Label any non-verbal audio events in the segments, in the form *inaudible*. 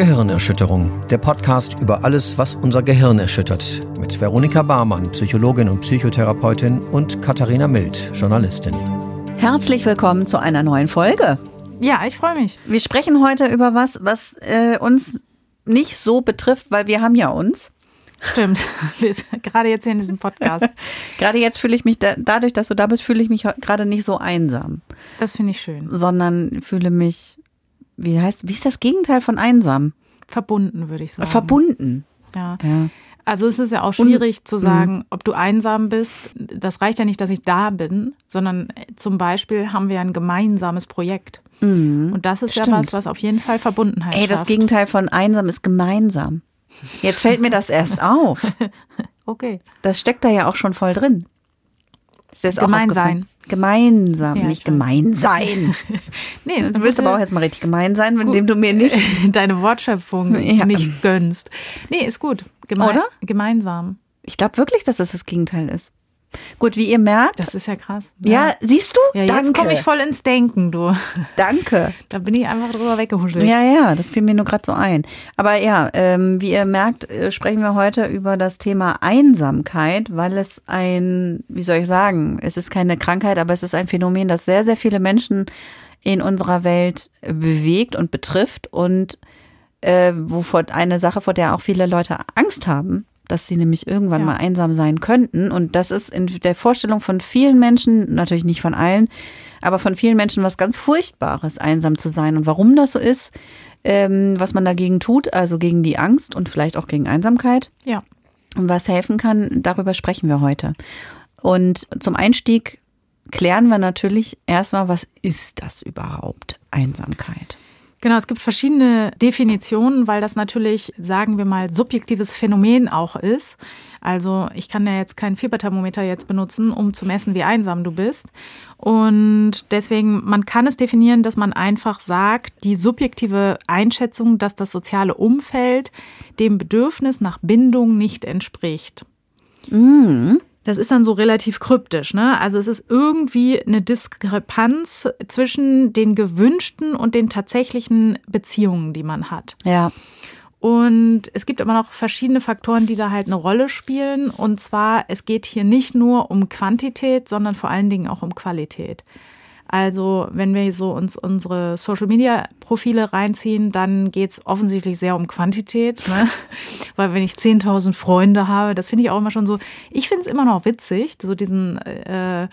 Gehirnerschütterung, der Podcast über alles, was unser Gehirn erschüttert. Mit Veronika Barmann, Psychologin und Psychotherapeutin und Katharina Mild, Journalistin. Herzlich willkommen zu einer neuen Folge. Ja, ich freue mich. Wir sprechen heute über was, was äh, uns nicht so betrifft, weil wir haben ja uns. Stimmt, *laughs* gerade jetzt hier in diesem Podcast. *laughs* gerade jetzt fühle ich mich, da, dadurch, dass du da bist, fühle ich mich gerade nicht so einsam. Das finde ich schön. Sondern fühle mich, wie heißt, wie ist das Gegenteil von einsam? Verbunden, würde ich sagen. Verbunden. Ja. ja. Also es ist ja auch schwierig zu sagen, mh. ob du einsam bist. Das reicht ja nicht, dass ich da bin, sondern zum Beispiel haben wir ein gemeinsames Projekt. Mhm. Und das ist Stimmt. ja was, was auf jeden Fall Verbundenheit Ey, das Gegenteil von einsam ist gemeinsam. Jetzt fällt mir das erst *laughs* auf. okay. Das steckt da ja auch schon voll drin. Ist das gemein sein. Gemeinsam, ja, nicht gemein sein. *laughs* nee, du willst aber auch jetzt mal richtig gemein sein, indem du mir nicht *laughs* deine Wortschöpfung ja. nicht gönnst. Nee, ist gut. Geme Oder? Gemeinsam. Ich glaube wirklich, dass das das Gegenteil ist. Gut, wie ihr merkt. Das ist ja krass. Ja, ja siehst du? Ja, Danke. jetzt komme ich voll ins Denken, du. Danke. Da bin ich einfach drüber weggehuschelt. Ja, ja, das fiel mir nur gerade so ein. Aber ja, ähm, wie ihr merkt, äh, sprechen wir heute über das Thema Einsamkeit, weil es ein, wie soll ich sagen, es ist keine Krankheit, aber es ist ein Phänomen, das sehr, sehr viele Menschen in unserer Welt bewegt und betrifft und äh, wovor eine Sache, vor der auch viele Leute Angst haben dass sie nämlich irgendwann ja. mal einsam sein könnten. Und das ist in der Vorstellung von vielen Menschen, natürlich nicht von allen, aber von vielen Menschen was ganz Furchtbares, einsam zu sein. Und warum das so ist, ähm, was man dagegen tut, also gegen die Angst und vielleicht auch gegen Einsamkeit. Ja. Und was helfen kann, darüber sprechen wir heute. Und zum Einstieg klären wir natürlich erstmal, was ist das überhaupt, Einsamkeit? Genau, es gibt verschiedene Definitionen, weil das natürlich, sagen wir mal, subjektives Phänomen auch ist. Also ich kann ja jetzt kein Fieberthermometer jetzt benutzen, um zu messen, wie einsam du bist. Und deswegen, man kann es definieren, dass man einfach sagt, die subjektive Einschätzung, dass das soziale Umfeld dem Bedürfnis nach Bindung nicht entspricht. Mhm. Das ist dann so relativ kryptisch, ne? Also es ist irgendwie eine Diskrepanz zwischen den gewünschten und den tatsächlichen Beziehungen, die man hat. Ja. Und es gibt aber noch verschiedene Faktoren, die da halt eine Rolle spielen. Und zwar, es geht hier nicht nur um Quantität, sondern vor allen Dingen auch um Qualität. Also wenn wir so uns unsere Social-Media-Profile reinziehen, dann geht es offensichtlich sehr um Quantität. Ne? *laughs* Weil wenn ich 10.000 Freunde habe, das finde ich auch immer schon so, ich finde es immer noch witzig, so diesen... Äh,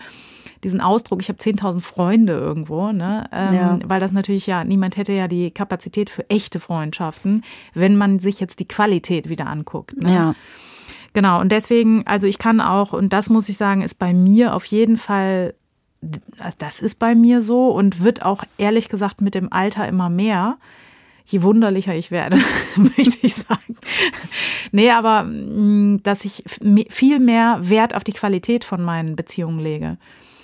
diesen Ausdruck, ich habe 10.000 Freunde irgendwo, ne? Ähm, ja. weil das natürlich ja, niemand hätte ja die Kapazität für echte Freundschaften, wenn man sich jetzt die Qualität wieder anguckt. Ne? Ja. Genau, und deswegen, also ich kann auch, und das muss ich sagen, ist bei mir auf jeden Fall das ist bei mir so und wird auch ehrlich gesagt mit dem Alter immer mehr. Je wunderlicher ich werde, *laughs* möchte ich sagen. Nee, aber mm, dass ich viel mehr Wert auf die Qualität von meinen Beziehungen lege.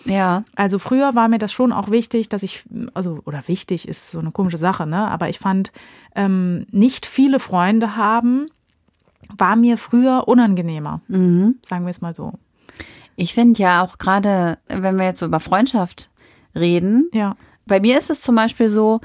Ja. Also früher war mir das schon auch wichtig, dass ich, also, oder wichtig ist so eine komische Sache, ne? Aber ich fand, ähm, nicht viele Freunde haben, war mir früher unangenehmer. Mhm. Sagen wir es mal so. Ich finde ja auch gerade, wenn wir jetzt so über Freundschaft reden, ja. bei mir ist es zum Beispiel so,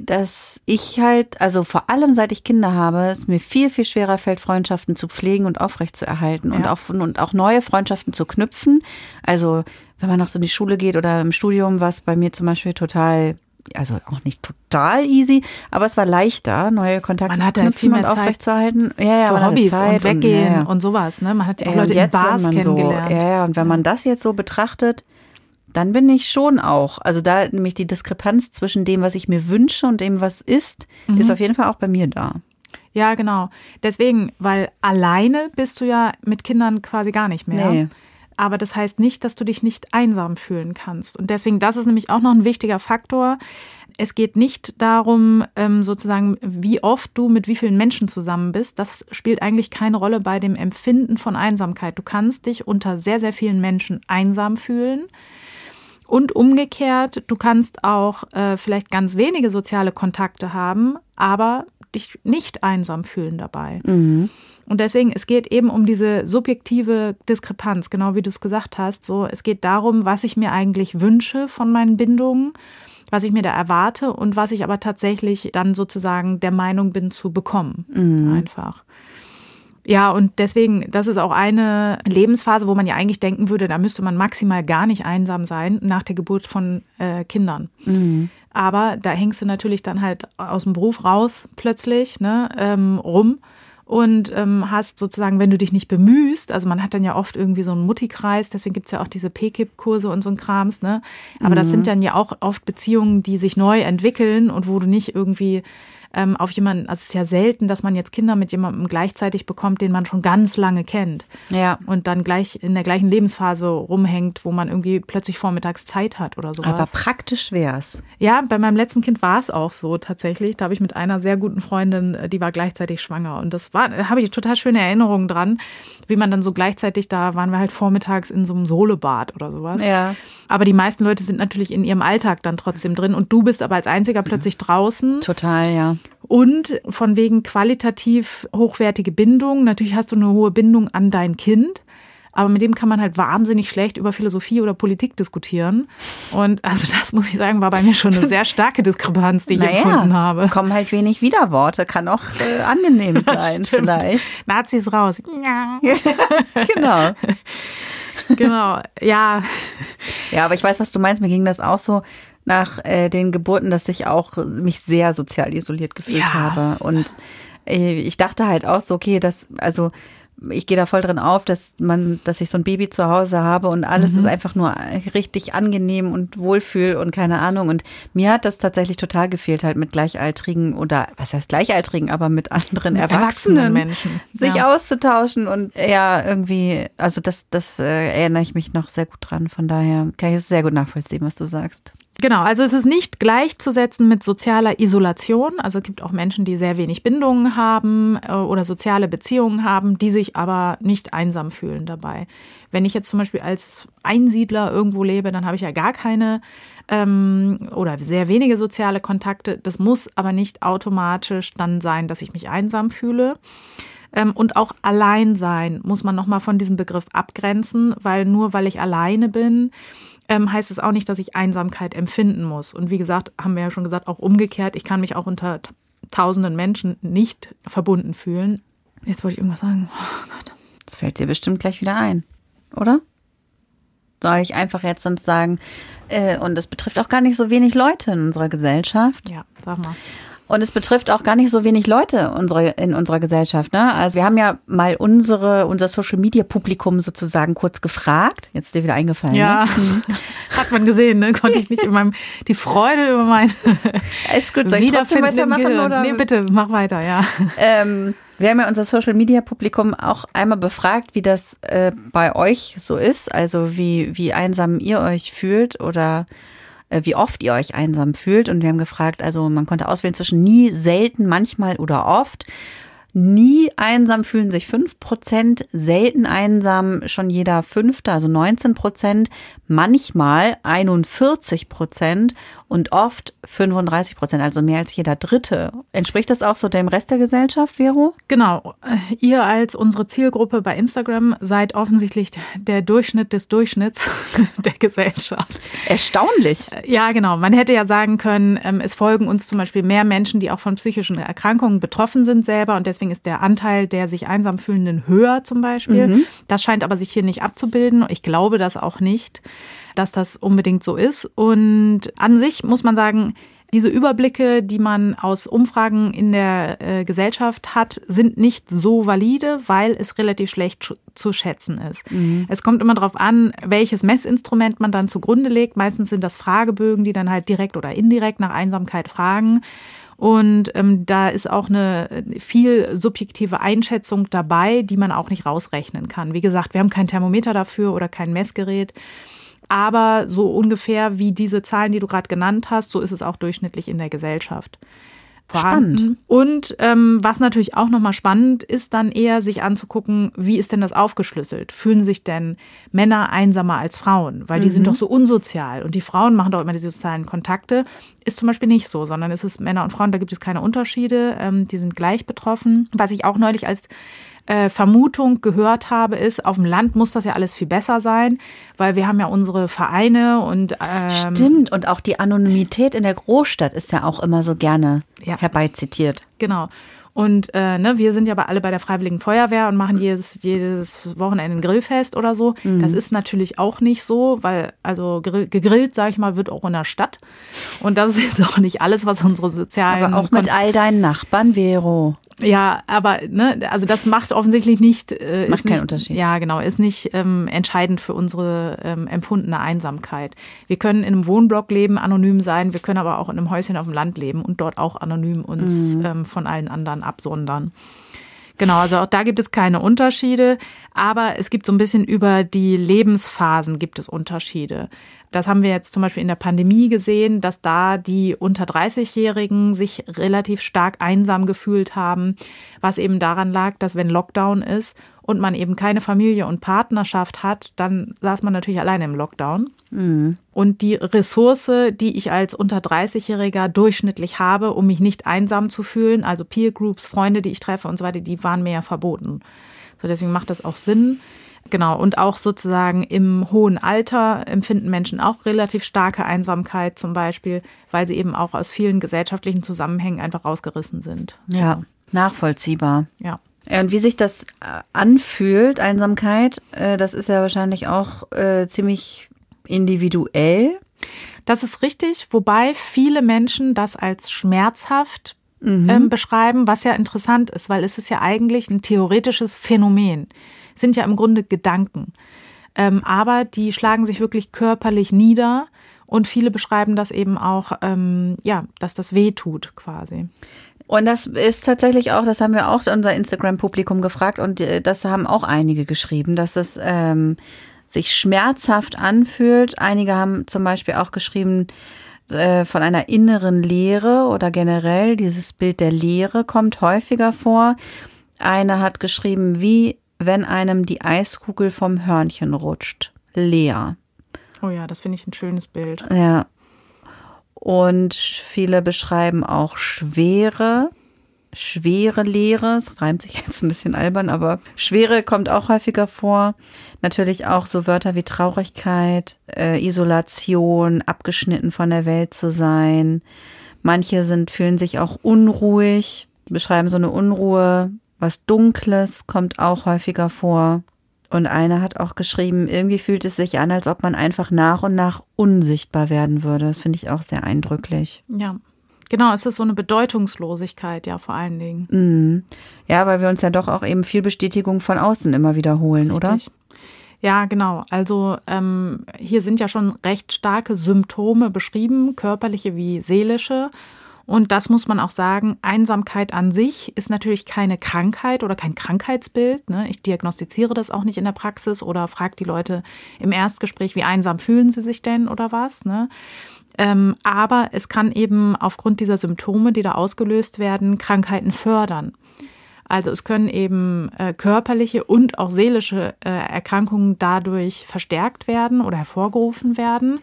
dass ich halt, also vor allem seit ich Kinder habe, es mir viel, viel schwerer fällt, Freundschaften zu pflegen und aufrechtzuerhalten ja. und, auch, und auch neue Freundschaften zu knüpfen. Also wenn man noch so in die Schule geht oder im Studium, was bei mir zum Beispiel total also auch nicht total easy, aber es war leichter, neue Kontakte man zu knüpfen und aufrechtzuerhalten. Ja, ja, für Hobbys Zeit und weggehen und, ja, ja. und, sowas. Ne? Man hat ja auch Leute jetzt, in Bars kennengelernt. So, ja, ja, und wenn man das jetzt so betrachtet, dann bin ich schon auch. Also da nämlich die Diskrepanz zwischen dem, was ich mir wünsche und dem, was ist, mhm. ist auf jeden Fall auch bei mir da. Ja, genau. Deswegen, weil alleine bist du ja mit Kindern quasi gar nicht mehr. Nee. Aber das heißt nicht, dass du dich nicht einsam fühlen kannst. Und deswegen, das ist nämlich auch noch ein wichtiger Faktor. Es geht nicht darum, ähm, sozusagen, wie oft du mit wie vielen Menschen zusammen bist. Das spielt eigentlich keine Rolle bei dem Empfinden von Einsamkeit. Du kannst dich unter sehr, sehr vielen Menschen einsam fühlen. Und umgekehrt, du kannst auch äh, vielleicht ganz wenige soziale Kontakte haben, aber dich nicht einsam fühlen dabei. Mhm. Und deswegen, es geht eben um diese subjektive Diskrepanz, genau wie du es gesagt hast. So, es geht darum, was ich mir eigentlich wünsche von meinen Bindungen was ich mir da erwarte und was ich aber tatsächlich dann sozusagen der Meinung bin zu bekommen. Mhm. Einfach. Ja, und deswegen, das ist auch eine Lebensphase, wo man ja eigentlich denken würde, da müsste man maximal gar nicht einsam sein nach der Geburt von äh, Kindern. Mhm. Aber da hängst du natürlich dann halt aus dem Beruf raus plötzlich ne, ähm, rum und ähm, hast sozusagen, wenn du dich nicht bemühst, also man hat dann ja oft irgendwie so einen Mutti-Kreis, deswegen gibt's ja auch diese PKIP-Kurse und so ein Krams, ne? Aber mhm. das sind dann ja auch oft Beziehungen, die sich neu entwickeln und wo du nicht irgendwie ähm, auf jemanden, also es ist ja selten, dass man jetzt Kinder mit jemandem gleichzeitig bekommt, den man schon ganz lange kennt. Ja. Und dann gleich in der gleichen Lebensphase rumhängt, wo man irgendwie plötzlich vormittags Zeit hat oder sowas. Aber praktisch wär's. Ja, bei meinem letzten Kind war es auch so tatsächlich. Da habe ich mit einer sehr guten Freundin, äh, die war gleichzeitig schwanger. Und das war, da habe ich total schöne Erinnerungen dran, wie man dann so gleichzeitig, da waren wir halt vormittags in so einem Solebad oder sowas. Ja. Aber die meisten Leute sind natürlich in ihrem Alltag dann trotzdem drin und du bist aber als einziger plötzlich draußen. Total, ja. Und von wegen qualitativ hochwertige Bindung. Natürlich hast du eine hohe Bindung an dein Kind. Aber mit dem kann man halt wahnsinnig schlecht über Philosophie oder Politik diskutieren. Und also das muss ich sagen, war bei mir schon eine sehr starke Diskrepanz, die ich naja, empfunden habe. Kommen halt wenig Widerworte, kann auch äh, angenehm *laughs* sein vielleicht. Nazis raus. *laughs* genau. *laughs* genau, ja. Ja, aber ich weiß, was du meinst. Mir ging das auch so nach äh, den Geburten, dass ich auch mich sehr sozial isoliert gefühlt ja. habe. Und äh, ich dachte halt auch so, okay, das, also ich gehe da voll drin auf, dass man, dass ich so ein Baby zu Hause habe und alles mhm. ist einfach nur richtig angenehm und wohlfühl und keine Ahnung. Und mir hat das tatsächlich total gefehlt, halt mit Gleichaltrigen oder was heißt Gleichaltrigen, aber mit anderen Erwachsenen, Erwachsenen Menschen. sich ja. auszutauschen und ja, irgendwie, also das, das äh, erinnere ich mich noch sehr gut dran. Von daher kann ich es sehr gut nachvollziehen, was du sagst. Genau, also es ist nicht gleichzusetzen mit sozialer Isolation. Also es gibt auch Menschen, die sehr wenig Bindungen haben äh, oder soziale Beziehungen haben, die sich aber nicht einsam fühlen dabei. Wenn ich jetzt zum Beispiel als Einsiedler irgendwo lebe, dann habe ich ja gar keine ähm, oder sehr wenige soziale Kontakte. Das muss aber nicht automatisch dann sein, dass ich mich einsam fühle. Ähm, und auch allein sein muss man nochmal von diesem Begriff abgrenzen, weil nur weil ich alleine bin, ähm, heißt es auch nicht, dass ich Einsamkeit empfinden muss. Und wie gesagt, haben wir ja schon gesagt, auch umgekehrt, ich kann mich auch unter tausenden Menschen nicht verbunden fühlen. Jetzt wollte ich irgendwas sagen. Oh Gott. Das fällt dir bestimmt gleich wieder ein, oder? Soll ich einfach jetzt sonst sagen, äh, und das betrifft auch gar nicht so wenig Leute in unserer Gesellschaft. Ja, sag mal. Und es betrifft auch gar nicht so wenig Leute unsere, in unserer Gesellschaft. Ne? Also wir haben ja mal unsere, unser Social Media Publikum sozusagen kurz gefragt. Jetzt ist dir wieder eingefallen. Ja, ne? *laughs* hat man gesehen, ne? Konnte ich nicht in meinem, die Freude über mein *laughs* Ist gut, soll ich trotzdem weitermachen? Oder? Nee, bitte, mach weiter, ja. Ähm, wir haben ja unser Social Media Publikum auch einmal befragt, wie das äh, bei euch so ist. Also wie, wie einsam ihr euch fühlt oder wie oft ihr euch einsam fühlt. Und wir haben gefragt, also man konnte auswählen zwischen nie, selten, manchmal oder oft. Nie einsam fühlen sich fünf Prozent, selten einsam schon jeder Fünfte, also 19 Prozent, manchmal 41 Prozent und oft 35 Prozent, also mehr als jeder Dritte. Entspricht das auch so dem Rest der Gesellschaft, Vero? Genau. Ihr als unsere Zielgruppe bei Instagram seid offensichtlich der Durchschnitt des Durchschnitts *laughs* der Gesellschaft. Erstaunlich. Ja, genau. Man hätte ja sagen können, ähm, es folgen uns zum Beispiel mehr Menschen, die auch von psychischen Erkrankungen betroffen sind selber und deswegen ist der Anteil der sich einsam fühlenden höher zum Beispiel. Mhm. Das scheint aber sich hier nicht abzubilden. Ich glaube das auch nicht dass das unbedingt so ist. Und an sich muss man sagen, diese Überblicke, die man aus Umfragen in der äh, Gesellschaft hat, sind nicht so valide, weil es relativ schlecht zu schätzen ist. Mhm. Es kommt immer darauf an, welches Messinstrument man dann zugrunde legt. Meistens sind das Fragebögen, die dann halt direkt oder indirekt nach Einsamkeit fragen. Und ähm, da ist auch eine viel subjektive Einschätzung dabei, die man auch nicht rausrechnen kann. Wie gesagt, wir haben kein Thermometer dafür oder kein Messgerät. Aber so ungefähr wie diese Zahlen, die du gerade genannt hast, so ist es auch durchschnittlich in der Gesellschaft. Vorhanden. Spannend. Und ähm, was natürlich auch nochmal spannend ist, dann eher sich anzugucken, wie ist denn das aufgeschlüsselt? Fühlen sich denn Männer einsamer als Frauen? Weil die mhm. sind doch so unsozial und die Frauen machen doch immer diese sozialen Kontakte. Ist zum Beispiel nicht so, sondern es ist Männer und Frauen, da gibt es keine Unterschiede. Ähm, die sind gleich betroffen. Was ich auch neulich als äh, Vermutung gehört habe, ist, auf dem Land muss das ja alles viel besser sein, weil wir haben ja unsere Vereine und ähm Stimmt, und auch die Anonymität in der Großstadt ist ja auch immer so gerne ja. herbeizitiert. Genau. Und äh, ne, wir sind ja alle bei der Freiwilligen Feuerwehr und machen jedes, jedes Wochenende ein Grillfest oder so. Mhm. Das ist natürlich auch nicht so, weil also gegrillt, sage ich mal, wird auch in der Stadt. Und das ist jetzt auch nicht alles, was unsere sozialen... Aber auch mit all deinen Nachbarn, Vero. Ja, aber ne, also das macht offensichtlich nicht. Äh, macht keinen nicht, Unterschied. Ja, genau, ist nicht ähm, entscheidend für unsere ähm, empfundene Einsamkeit. Wir können in einem Wohnblock leben, anonym sein, wir können aber auch in einem Häuschen auf dem Land leben und dort auch anonym uns mhm. ähm, von allen anderen absondern. Genau, also auch da gibt es keine Unterschiede, aber es gibt so ein bisschen über die Lebensphasen gibt es Unterschiede. Das haben wir jetzt zum Beispiel in der Pandemie gesehen, dass da die unter 30-Jährigen sich relativ stark einsam gefühlt haben, was eben daran lag, dass wenn Lockdown ist und man eben keine Familie und Partnerschaft hat, dann saß man natürlich alleine im Lockdown. Mhm. Und die Ressource, die ich als unter 30-Jähriger durchschnittlich habe, um mich nicht einsam zu fühlen, also Peer Groups, Freunde, die ich treffe und so weiter, die waren mir ja verboten. So deswegen macht das auch Sinn, Genau, und auch sozusagen im hohen Alter empfinden Menschen auch relativ starke Einsamkeit zum Beispiel, weil sie eben auch aus vielen gesellschaftlichen Zusammenhängen einfach rausgerissen sind. Ja, nachvollziehbar. Ja. Und wie sich das äh, anfühlt, Einsamkeit, äh, das ist ja wahrscheinlich auch äh, ziemlich individuell. Das ist richtig, wobei viele Menschen das als schmerzhaft mhm. ähm, beschreiben, was ja interessant ist, weil es ist ja eigentlich ein theoretisches Phänomen sind ja im Grunde Gedanken. Ähm, aber die schlagen sich wirklich körperlich nieder und viele beschreiben das eben auch, ähm, ja, dass das weh tut quasi. Und das ist tatsächlich auch, das haben wir auch unser Instagram-Publikum gefragt und äh, das haben auch einige geschrieben, dass es ähm, sich schmerzhaft anfühlt. Einige haben zum Beispiel auch geschrieben, äh, von einer inneren Leere oder generell dieses Bild der Leere kommt häufiger vor. Eine hat geschrieben, wie wenn einem die Eiskugel vom Hörnchen rutscht. Leer. Oh ja, das finde ich ein schönes Bild. Ja. Und viele beschreiben auch schwere, schwere Leere. Es reimt sich *laughs* jetzt ein bisschen albern, aber schwere kommt auch häufiger vor. Natürlich auch so Wörter wie Traurigkeit, äh, Isolation, abgeschnitten von der Welt zu sein. Manche sind, fühlen sich auch unruhig, beschreiben so eine Unruhe, was Dunkles kommt auch häufiger vor. Und einer hat auch geschrieben, irgendwie fühlt es sich an, als ob man einfach nach und nach unsichtbar werden würde. Das finde ich auch sehr eindrücklich. Ja. Genau, es ist so eine Bedeutungslosigkeit, ja, vor allen Dingen. Mhm. Ja, weil wir uns ja doch auch eben viel Bestätigung von außen immer wiederholen, Richtig. oder? Ja, genau. Also ähm, hier sind ja schon recht starke Symptome beschrieben, körperliche wie seelische. Und das muss man auch sagen, Einsamkeit an sich ist natürlich keine Krankheit oder kein Krankheitsbild. Ne? Ich diagnostiziere das auch nicht in der Praxis oder frage die Leute im Erstgespräch, wie einsam fühlen sie sich denn oder was. Ne? Ähm, aber es kann eben aufgrund dieser Symptome, die da ausgelöst werden, Krankheiten fördern. Also es können eben äh, körperliche und auch seelische äh, Erkrankungen dadurch verstärkt werden oder hervorgerufen werden.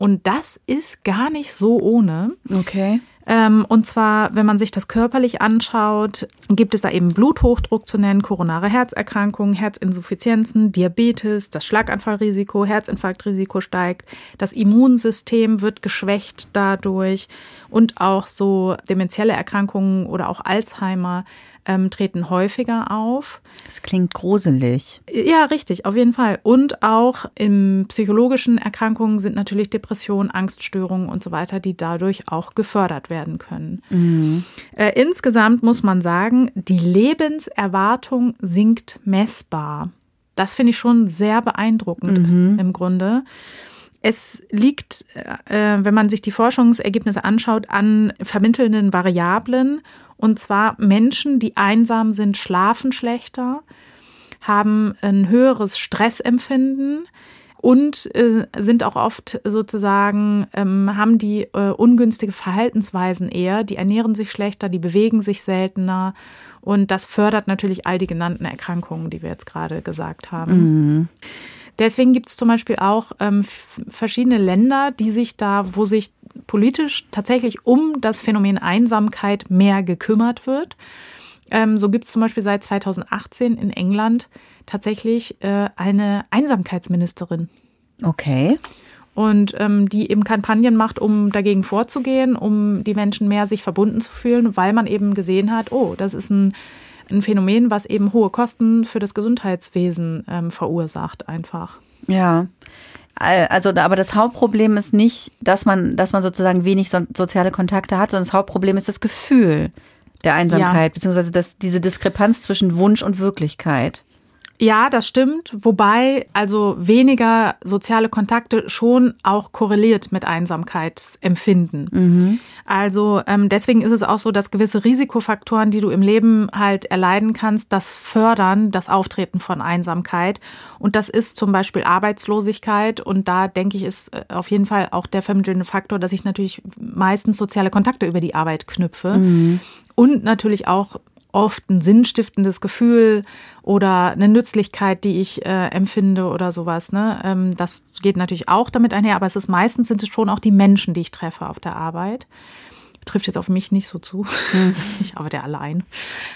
Und das ist gar nicht so ohne. Okay. Ähm, und zwar, wenn man sich das körperlich anschaut, gibt es da eben Bluthochdruck zu nennen, koronare Herzerkrankungen, Herzinsuffizienzen, Diabetes, das Schlaganfallrisiko, Herzinfarktrisiko steigt, das Immunsystem wird geschwächt dadurch und auch so demenzielle Erkrankungen oder auch Alzheimer ähm, treten häufiger auf. Das klingt gruselig. Ja, richtig, auf jeden Fall. Und auch in psychologischen Erkrankungen sind natürlich Depressionen, Angststörungen und so weiter, die dadurch auch gefördert werden können. Mhm. Äh, insgesamt muss man sagen, die Lebenserwartung sinkt messbar. Das finde ich schon sehr beeindruckend mhm. im Grunde. Es liegt, äh, wenn man sich die Forschungsergebnisse anschaut, an vermittelnden Variablen und zwar Menschen, die einsam sind, schlafen schlechter, haben ein höheres Stressempfinden und äh, sind auch oft sozusagen, ähm, haben die äh, ungünstige Verhaltensweisen eher, die ernähren sich schlechter, die bewegen sich seltener und das fördert natürlich all die genannten Erkrankungen, die wir jetzt gerade gesagt haben. Mhm. Deswegen gibt es zum Beispiel auch ähm, verschiedene Länder, die sich da, wo sich politisch tatsächlich um das Phänomen Einsamkeit mehr gekümmert wird. Ähm, so gibt es zum Beispiel seit 2018 in England tatsächlich äh, eine Einsamkeitsministerin. Okay. Und ähm, die eben Kampagnen macht, um dagegen vorzugehen, um die Menschen mehr sich verbunden zu fühlen, weil man eben gesehen hat, oh, das ist ein, ein Phänomen, was eben hohe Kosten für das Gesundheitswesen ähm, verursacht, einfach. Ja. Also, aber das Hauptproblem ist nicht, dass man, dass man sozusagen wenig so, soziale Kontakte hat, sondern das Hauptproblem ist das Gefühl der Einsamkeit, ja. beziehungsweise das, diese Diskrepanz zwischen Wunsch und Wirklichkeit. Ja, das stimmt. Wobei also weniger soziale Kontakte schon auch korreliert mit Einsamkeitsempfinden. Mhm. Also ähm, deswegen ist es auch so, dass gewisse Risikofaktoren, die du im Leben halt erleiden kannst, das fördern das Auftreten von Einsamkeit. Und das ist zum Beispiel Arbeitslosigkeit. Und da denke ich, ist äh, auf jeden Fall auch der vermittelnde Faktor, dass ich natürlich meistens soziale Kontakte über die Arbeit knüpfe. Mhm. Und natürlich auch oft ein sinnstiftendes Gefühl oder eine Nützlichkeit, die ich äh, empfinde oder sowas. Ne? Ähm, das geht natürlich auch damit einher, aber es ist meistens sind es schon auch die Menschen, die ich treffe auf der Arbeit trifft jetzt auf mich nicht so zu. Hm. *laughs* Ich arbeite allein.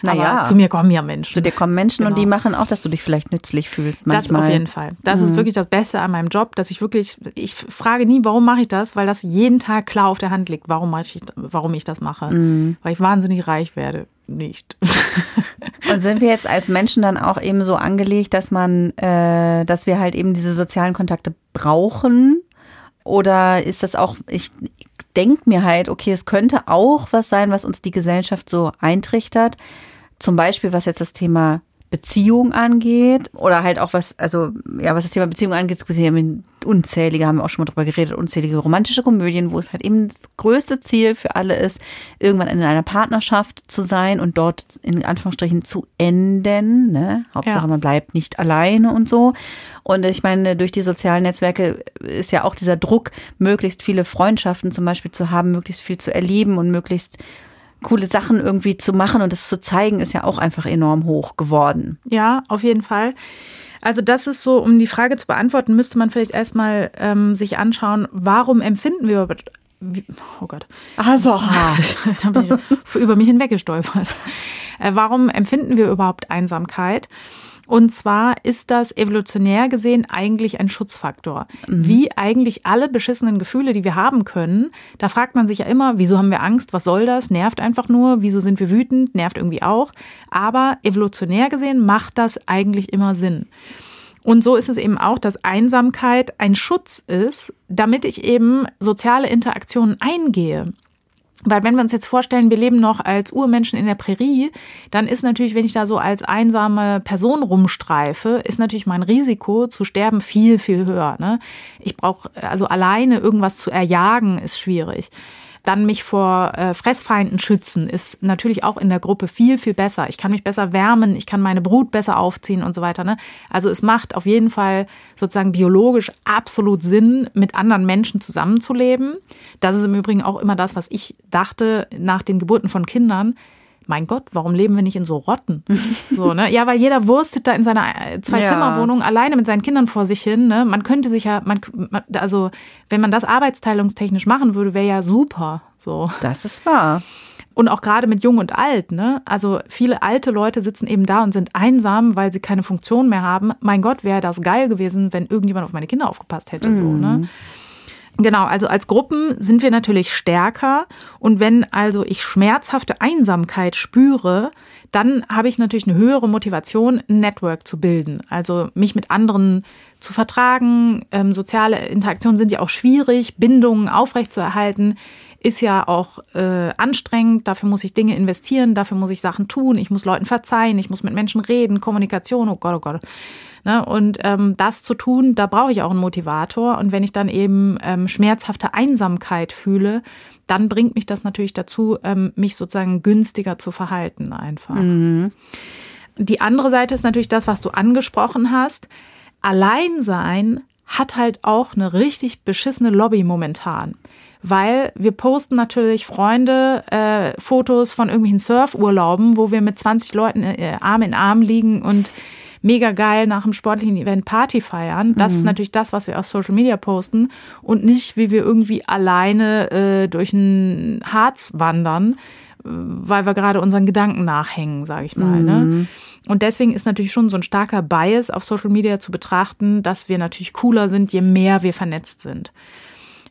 Naja. Aber zu mir kommen ja Menschen. Zu dir kommen Menschen genau. und die genau. machen auch, dass du dich vielleicht nützlich fühlst. Manchmal. Das auf jeden Fall. Das mhm. ist wirklich das Beste an meinem Job, dass ich wirklich, ich frage nie, warum mache ich das, weil das jeden Tag klar auf der Hand liegt, warum, mache ich, warum ich das mache. Mhm. Weil ich wahnsinnig reich werde. Nicht. *laughs* Und sind wir jetzt als Menschen dann auch eben so angelegt, dass man, äh, dass wir halt eben diese sozialen Kontakte brauchen? Oder ist das auch, ich denke mir halt, okay, es könnte auch was sein, was uns die Gesellschaft so eintrichtert. Zum Beispiel, was jetzt das Thema Beziehung angeht oder halt auch was, also ja, was das Thema Beziehung angeht, unzählige, haben wir auch schon mal drüber geredet, unzählige romantische Komödien, wo es halt eben das größte Ziel für alle ist, irgendwann in einer Partnerschaft zu sein und dort in Anführungsstrichen zu enden. Ne? Hauptsache, ja. man bleibt nicht alleine und so. Und ich meine, durch die sozialen Netzwerke ist ja auch dieser Druck, möglichst viele Freundschaften zum Beispiel zu haben, möglichst viel zu erleben und möglichst coole Sachen irgendwie zu machen und es zu zeigen, ist ja auch einfach enorm hoch geworden. Ja, auf jeden Fall. Also das ist so, um die Frage zu beantworten, müsste man vielleicht erstmal ähm, sich anschauen, warum empfinden wir Oh Gott. Also, *laughs* das habe ich *laughs* über mich hinweggestolpert. Äh, warum empfinden wir überhaupt Einsamkeit? Und zwar ist das evolutionär gesehen eigentlich ein Schutzfaktor. Mhm. Wie eigentlich alle beschissenen Gefühle, die wir haben können. Da fragt man sich ja immer, wieso haben wir Angst? Was soll das? Nervt einfach nur. Wieso sind wir wütend? Nervt irgendwie auch. Aber evolutionär gesehen macht das eigentlich immer Sinn. Und so ist es eben auch, dass Einsamkeit ein Schutz ist, damit ich eben soziale Interaktionen eingehe. Weil wenn wir uns jetzt vorstellen, wir leben noch als Urmenschen in der Prärie, dann ist natürlich, wenn ich da so als einsame Person rumstreife, ist natürlich mein Risiko zu sterben viel, viel höher. Ne? Ich brauche, also alleine irgendwas zu erjagen, ist schwierig. Dann mich vor äh, Fressfeinden schützen ist natürlich auch in der Gruppe viel, viel besser. Ich kann mich besser wärmen, ich kann meine Brut besser aufziehen und so weiter. Ne? Also es macht auf jeden Fall sozusagen biologisch absolut Sinn, mit anderen Menschen zusammenzuleben. Das ist im Übrigen auch immer das, was ich dachte nach den Geburten von Kindern mein Gott, warum leben wir nicht in so Rotten? *laughs* So, ne? Ja, weil jeder wurstet da in seiner äh, Zwei-Zimmer-Wohnung ja. alleine mit seinen Kindern vor sich hin. Ne? Man könnte sich ja, man, also wenn man das arbeitsteilungstechnisch machen würde, wäre ja super. So. Das ist wahr. Und auch gerade mit Jung und Alt, ne? Also viele alte Leute sitzen eben da und sind einsam, weil sie keine Funktion mehr haben. Mein Gott, wäre das geil gewesen, wenn irgendjemand auf meine Kinder aufgepasst hätte. Mhm. So, ne? Genau, also als Gruppen sind wir natürlich stärker. Und wenn also ich schmerzhafte Einsamkeit spüre, dann habe ich natürlich eine höhere Motivation, ein Network zu bilden, also mich mit anderen zu vertragen. Ähm, soziale Interaktionen sind ja auch schwierig, Bindungen aufrechtzuerhalten ist ja auch äh, anstrengend. Dafür muss ich Dinge investieren, dafür muss ich Sachen tun, ich muss Leuten verzeihen, ich muss mit Menschen reden, Kommunikation, oh Gott, oh Gott. Ne? Und ähm, das zu tun, da brauche ich auch einen Motivator. Und wenn ich dann eben ähm, schmerzhafte Einsamkeit fühle, dann bringt mich das natürlich dazu, ähm, mich sozusagen günstiger zu verhalten einfach. Mhm. Die andere Seite ist natürlich das, was du angesprochen hast. Alleinsein hat halt auch eine richtig beschissene Lobby momentan. Weil wir posten natürlich Freunde äh, Fotos von irgendwelchen Surfurlauben, wo wir mit 20 Leuten äh, Arm in Arm liegen und mega geil nach einem sportlichen Event Party feiern. Das mhm. ist natürlich das, was wir auf Social Media posten und nicht, wie wir irgendwie alleine äh, durch ein Harz wandern weil wir gerade unseren Gedanken nachhängen, sage ich mal. Ne? Mhm. Ne? Und deswegen ist natürlich schon so ein starker Bias auf Social Media zu betrachten, dass wir natürlich cooler sind, je mehr wir vernetzt sind.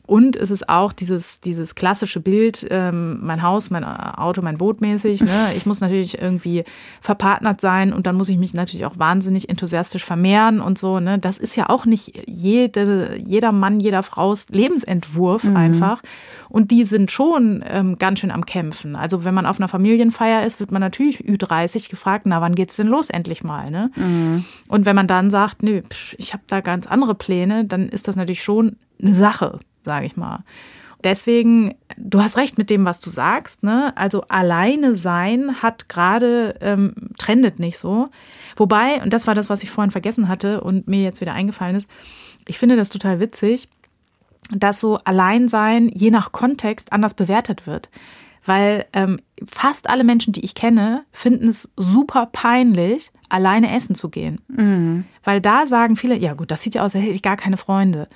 Und es ist auch dieses, dieses klassische Bild, ähm, mein Haus, mein Auto, mein Boot mäßig. Ne? *laughs* Ich muss natürlich irgendwie verpartnert sein und dann muss ich mich natürlich auch wahnsinnig enthusiastisch vermehren und so. Ne? Das ist ja auch nicht jede, jeder Mann, jeder Frau's Lebensentwurf mhm. einfach. Und die sind schon ähm, ganz schön am Kämpfen. Also wenn man auf einer Familienfeier ist, wird man natürlich Ü30 gefragt, na, wann geht's denn los endlich mal? Ne? Mhm. Und wenn man dann sagt, nö, ich habe da ganz andere Pläne, dann ist das natürlich schon eine Sache sage ich mal. Deswegen, du hast recht mit dem, was du sagst. Ne? Also alleine sein hat gerade, ähm, trendet nicht so. Wobei, und das war das, was ich vorhin vergessen hatte und mir jetzt wieder eingefallen ist, ich finde das total witzig, dass so Alleinsein je nach Kontext anders bewertet wird. Weil ähm, fast alle Menschen, die ich kenne, finden es super peinlich, alleine essen zu gehen. Mhm. Weil da sagen viele, ja gut, das sieht ja aus, als hätte ich gar keine Freunde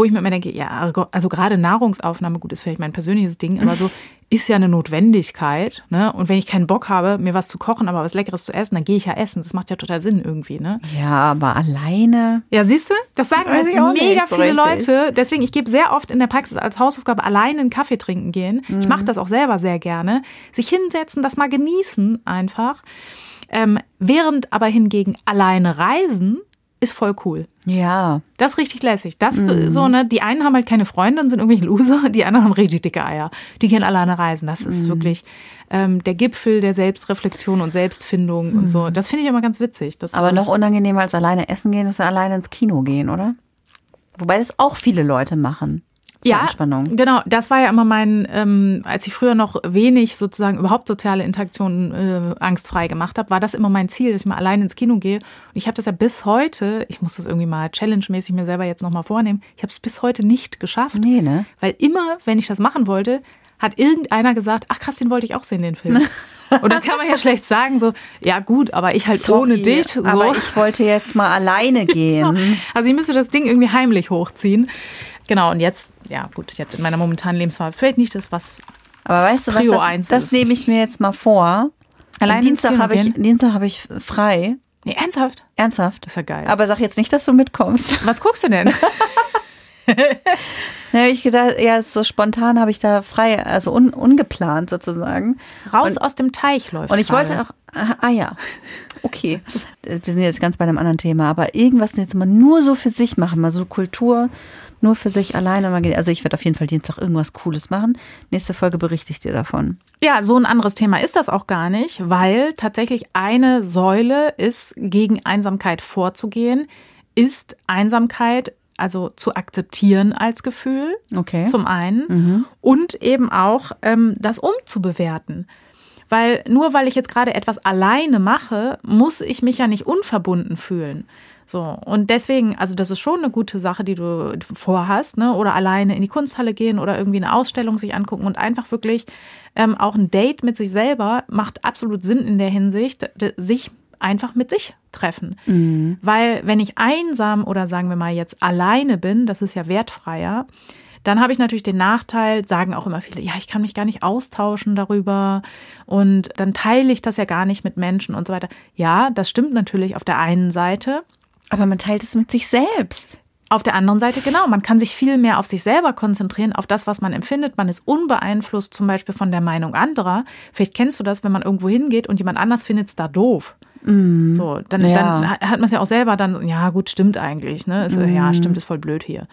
wo ich mir immer denke, ja, also gerade Nahrungsaufnahme, gut, ist vielleicht mein persönliches Ding, aber so *laughs* ist ja eine Notwendigkeit. Ne? Und wenn ich keinen Bock habe, mir was zu kochen, aber was Leckeres zu essen, dann gehe ich ja essen. Das macht ja total Sinn irgendwie. Ne? Ja, aber alleine. Ja, siehst du? Das sagen Weiß mega nicht, so viele richtig. Leute. Deswegen, ich gebe sehr oft in der Praxis als Hausaufgabe alleine einen Kaffee trinken gehen. Mhm. Ich mache das auch selber sehr gerne. Sich hinsetzen, das mal genießen einfach. Ähm, während aber hingegen alleine reisen ist voll cool. Ja. Das ist richtig lässig. Das mhm. so, ne, die einen haben halt keine Freunde und sind irgendwelche Loser, die anderen haben richtig dicke Eier. Die gehen alleine reisen. Das ist mhm. wirklich ähm, der Gipfel der Selbstreflexion und Selbstfindung mhm. und so. Mhm. Das finde ich immer ganz witzig. Das Aber noch unangenehmer als alleine essen gehen, ist alleine ins Kino gehen, oder? Wobei das auch viele Leute machen ja, Entspannung. Genau, das war ja immer mein, ähm, als ich früher noch wenig sozusagen überhaupt soziale Interaktionen äh, angstfrei gemacht habe, war das immer mein Ziel, dass ich mal allein ins Kino gehe. Und ich habe das ja bis heute, ich muss das irgendwie mal challenge-mäßig mir selber jetzt nochmal vornehmen, ich habe es bis heute nicht geschafft. Nee, ne? Weil immer, wenn ich das machen wollte, hat irgendeiner gesagt, ach krass, den wollte ich auch sehen, den Film. *laughs* Und dann kann man ja schlecht sagen, so, ja gut, aber ich halt Sorry, ohne dich. So. Aber ich wollte jetzt mal alleine *laughs* gehen. Also ich müsste das Ding irgendwie heimlich hochziehen. Genau, und jetzt, ja gut, jetzt in meiner momentanen Lebensphase vielleicht nicht das, was Aber weißt du Prio was, das, das nehme ich mir jetzt mal vor. Allein Dienstag habe ich, Dienstag habe ich frei. Nee, ernsthaft? Ernsthaft. Das ist ja geil. Aber sag jetzt nicht, dass du mitkommst. Was guckst du denn? *laughs* *laughs* Na, ich gedacht, ja, so spontan habe ich da frei, also un, ungeplant sozusagen. Raus und, aus dem Teich läuft. Und ich gerade. wollte auch, ah, ah ja, okay. Wir sind jetzt ganz bei einem anderen Thema, aber irgendwas jetzt mal nur so für sich machen, mal so Kultur, nur für sich alleine mal Also ich werde auf jeden Fall Dienstag irgendwas Cooles machen. Nächste Folge berichte ich dir davon. Ja, so ein anderes Thema ist das auch gar nicht, weil tatsächlich eine Säule ist, gegen Einsamkeit vorzugehen, ist Einsamkeit also zu akzeptieren als Gefühl, okay. zum einen, mhm. und eben auch ähm, das umzubewerten. Weil nur weil ich jetzt gerade etwas alleine mache, muss ich mich ja nicht unverbunden fühlen. So, und deswegen, also das ist schon eine gute Sache, die du vorhast, ne? Oder alleine in die Kunsthalle gehen oder irgendwie eine Ausstellung sich angucken und einfach wirklich ähm, auch ein Date mit sich selber macht absolut Sinn in der Hinsicht, sich einfach mit sich treffen. Mhm. Weil wenn ich einsam oder sagen wir mal jetzt alleine bin, das ist ja wertfreier, dann habe ich natürlich den Nachteil, sagen auch immer viele, ja, ich kann mich gar nicht austauschen darüber und dann teile ich das ja gar nicht mit Menschen und so weiter. Ja, das stimmt natürlich auf der einen Seite. Aber man teilt es mit sich selbst. Auf der anderen Seite, genau, man kann sich viel mehr auf sich selber konzentrieren, auf das, was man empfindet. Man ist unbeeinflusst zum Beispiel von der Meinung anderer. Vielleicht kennst du das, wenn man irgendwo hingeht und jemand anders findet es da doof. Mm, so, dann, ja. dann hat man es ja auch selber dann, ja gut, stimmt eigentlich, ne? Ist, mm. Ja, stimmt, ist voll blöd hier.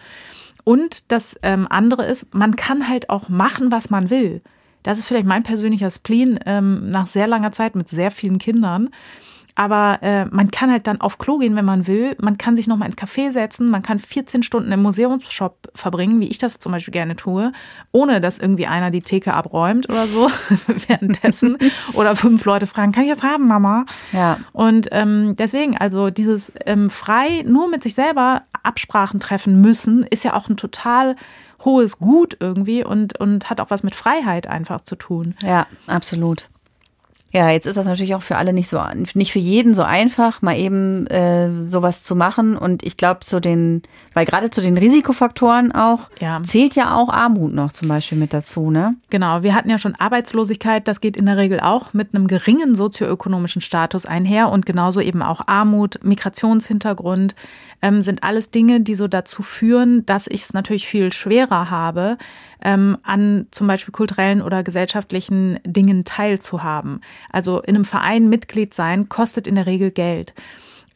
Und das ähm, andere ist, man kann halt auch machen, was man will. Das ist vielleicht mein persönlicher Spleen ähm, nach sehr langer Zeit mit sehr vielen Kindern aber äh, man kann halt dann auf Klo gehen, wenn man will. Man kann sich nochmal ins Café setzen. Man kann 14 Stunden im Museumsshop verbringen, wie ich das zum Beispiel gerne tue, ohne dass irgendwie einer die Theke abräumt oder so *laughs* währenddessen. *laughs* oder fünf Leute fragen, kann ich das haben, Mama? Ja. Und ähm, deswegen, also dieses ähm, frei nur mit sich selber Absprachen treffen müssen, ist ja auch ein total hohes Gut irgendwie und, und hat auch was mit Freiheit einfach zu tun. Ja, absolut. Ja, jetzt ist das natürlich auch für alle nicht so, nicht für jeden so einfach, mal eben äh, sowas zu machen. Und ich glaube, zu den, weil gerade zu den Risikofaktoren auch ja. zählt ja auch Armut noch zum Beispiel mit dazu, ne? Genau, wir hatten ja schon Arbeitslosigkeit, das geht in der Regel auch mit einem geringen sozioökonomischen Status einher und genauso eben auch Armut, Migrationshintergrund ähm, sind alles Dinge, die so dazu führen, dass ich es natürlich viel schwerer habe, ähm, an zum Beispiel kulturellen oder gesellschaftlichen Dingen teilzuhaben. Also in einem Verein Mitglied sein kostet in der Regel Geld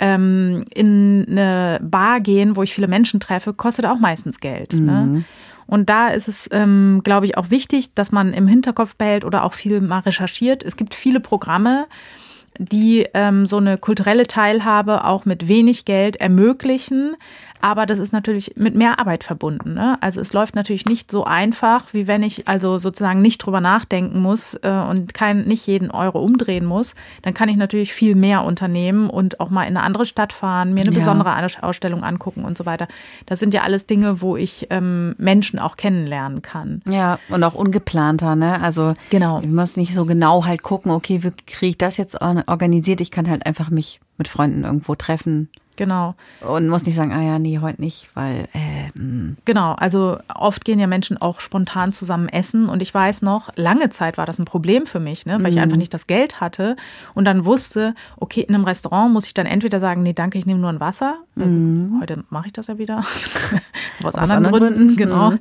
ähm, in eine Bar gehen, wo ich viele Menschen treffe, kostet auch meistens Geld. Ne? Mhm. Ne? Und da ist es, ähm, glaube ich, auch wichtig, dass man im Hinterkopf behält oder auch viel mal recherchiert. Es gibt viele Programme, die ähm, so eine kulturelle Teilhabe auch mit wenig Geld ermöglichen, aber das ist natürlich mit mehr Arbeit verbunden. Ne? Also es läuft natürlich nicht so einfach, wie wenn ich also sozusagen nicht drüber nachdenken muss äh, und kein, nicht jeden Euro umdrehen muss. Dann kann ich natürlich viel mehr unternehmen und auch mal in eine andere Stadt fahren, mir eine ja. besondere Ausstellung angucken und so weiter. Das sind ja alles Dinge, wo ich ähm, Menschen auch kennenlernen kann. Ja, und auch ungeplanter, ne? Also genau. ich muss nicht so genau halt gucken, okay, wie kriege ich das jetzt organisiert? Ich kann halt einfach mich mit Freunden irgendwo treffen. Genau. Und muss nicht sagen, ah ja, nee, heute nicht, weil. Äh, genau, also oft gehen ja Menschen auch spontan zusammen essen. Und ich weiß noch, lange Zeit war das ein Problem für mich, ne, weil mhm. ich einfach nicht das Geld hatte und dann wusste, okay, in einem Restaurant muss ich dann entweder sagen, nee, danke, ich nehme nur ein Wasser. Mhm. Heute mache ich das ja wieder. *laughs* Aus, Aus anderen, Gründen, Gründen. genau. Mhm.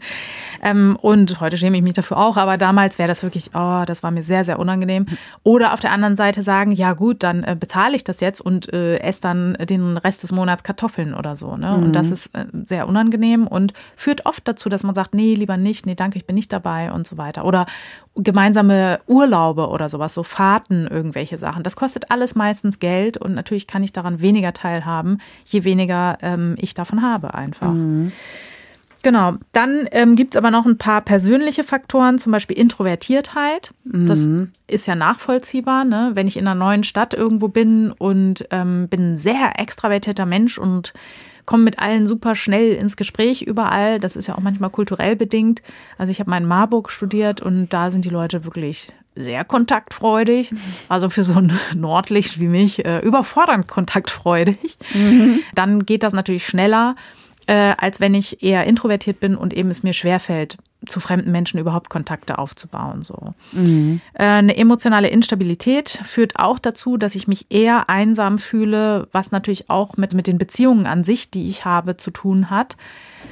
Ähm, und heute schäme ich mich dafür auch, aber damals wäre das wirklich, oh, das war mir sehr, sehr unangenehm. Oder auf der anderen Seite sagen, ja gut, dann äh, bezahle ich das jetzt und äh, esse dann den Rest des Monats Kartoffeln oder so. Ne? Mhm. Und das ist äh, sehr unangenehm und führt oft dazu, dass man sagt, nee, lieber nicht, nee, danke, ich bin nicht dabei und so weiter. Oder gemeinsame Urlaube oder sowas, so Fahrten, irgendwelche Sachen. Das kostet alles meistens Geld und natürlich kann ich daran weniger teilhaben, je weniger ähm, ich davon habe einfach. Mhm. Genau. Dann ähm, gibt es aber noch ein paar persönliche Faktoren, zum Beispiel Introvertiertheit. Mhm. Das ist ja nachvollziehbar, ne? wenn ich in einer neuen Stadt irgendwo bin und ähm, bin ein sehr extravertierter Mensch und komme mit allen super schnell ins Gespräch überall. Das ist ja auch manchmal kulturell bedingt. Also ich habe mal in Marburg studiert und da sind die Leute wirklich sehr kontaktfreudig. Also für so ein *laughs* Nordlicht wie mich äh, überfordernd kontaktfreudig. Mhm. Dann geht das natürlich schneller äh, als wenn ich eher introvertiert bin und eben es mir schwerfällt, zu fremden Menschen überhaupt Kontakte aufzubauen. So. Mhm. Äh, eine emotionale Instabilität führt auch dazu, dass ich mich eher einsam fühle, was natürlich auch mit, mit den Beziehungen an sich, die ich habe, zu tun hat.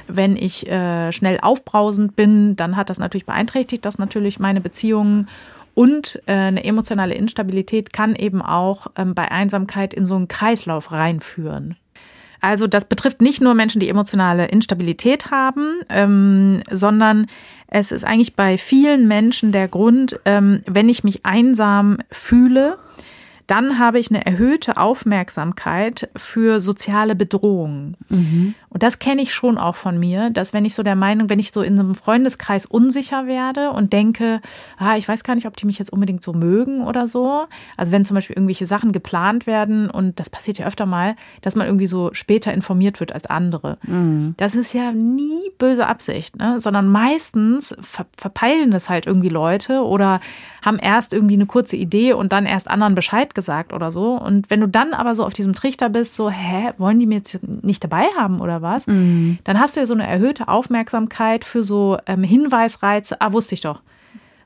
Wenn ich äh, schnell aufbrausend bin, dann hat das natürlich beeinträchtigt, das natürlich meine Beziehungen. Und äh, eine emotionale Instabilität kann eben auch ähm, bei Einsamkeit in so einen Kreislauf reinführen. Also das betrifft nicht nur Menschen, die emotionale Instabilität haben, ähm, sondern es ist eigentlich bei vielen Menschen der Grund, ähm, wenn ich mich einsam fühle, dann habe ich eine erhöhte Aufmerksamkeit für soziale Bedrohungen. Mhm. Und das kenne ich schon auch von mir, dass wenn ich so der Meinung, wenn ich so in einem Freundeskreis unsicher werde und denke, ah, ich weiß gar nicht, ob die mich jetzt unbedingt so mögen oder so. Also wenn zum Beispiel irgendwelche Sachen geplant werden und das passiert ja öfter mal, dass man irgendwie so später informiert wird als andere. Mhm. Das ist ja nie böse Absicht, ne? sondern meistens ver verpeilen das halt irgendwie Leute oder haben erst irgendwie eine kurze Idee und dann erst anderen Bescheid gesagt oder so. Und wenn du dann aber so auf diesem Trichter bist, so, hä, wollen die mir jetzt nicht dabei haben oder was, mhm. dann hast du ja so eine erhöhte Aufmerksamkeit für so ähm, Hinweisreize. Ah, wusste ich doch.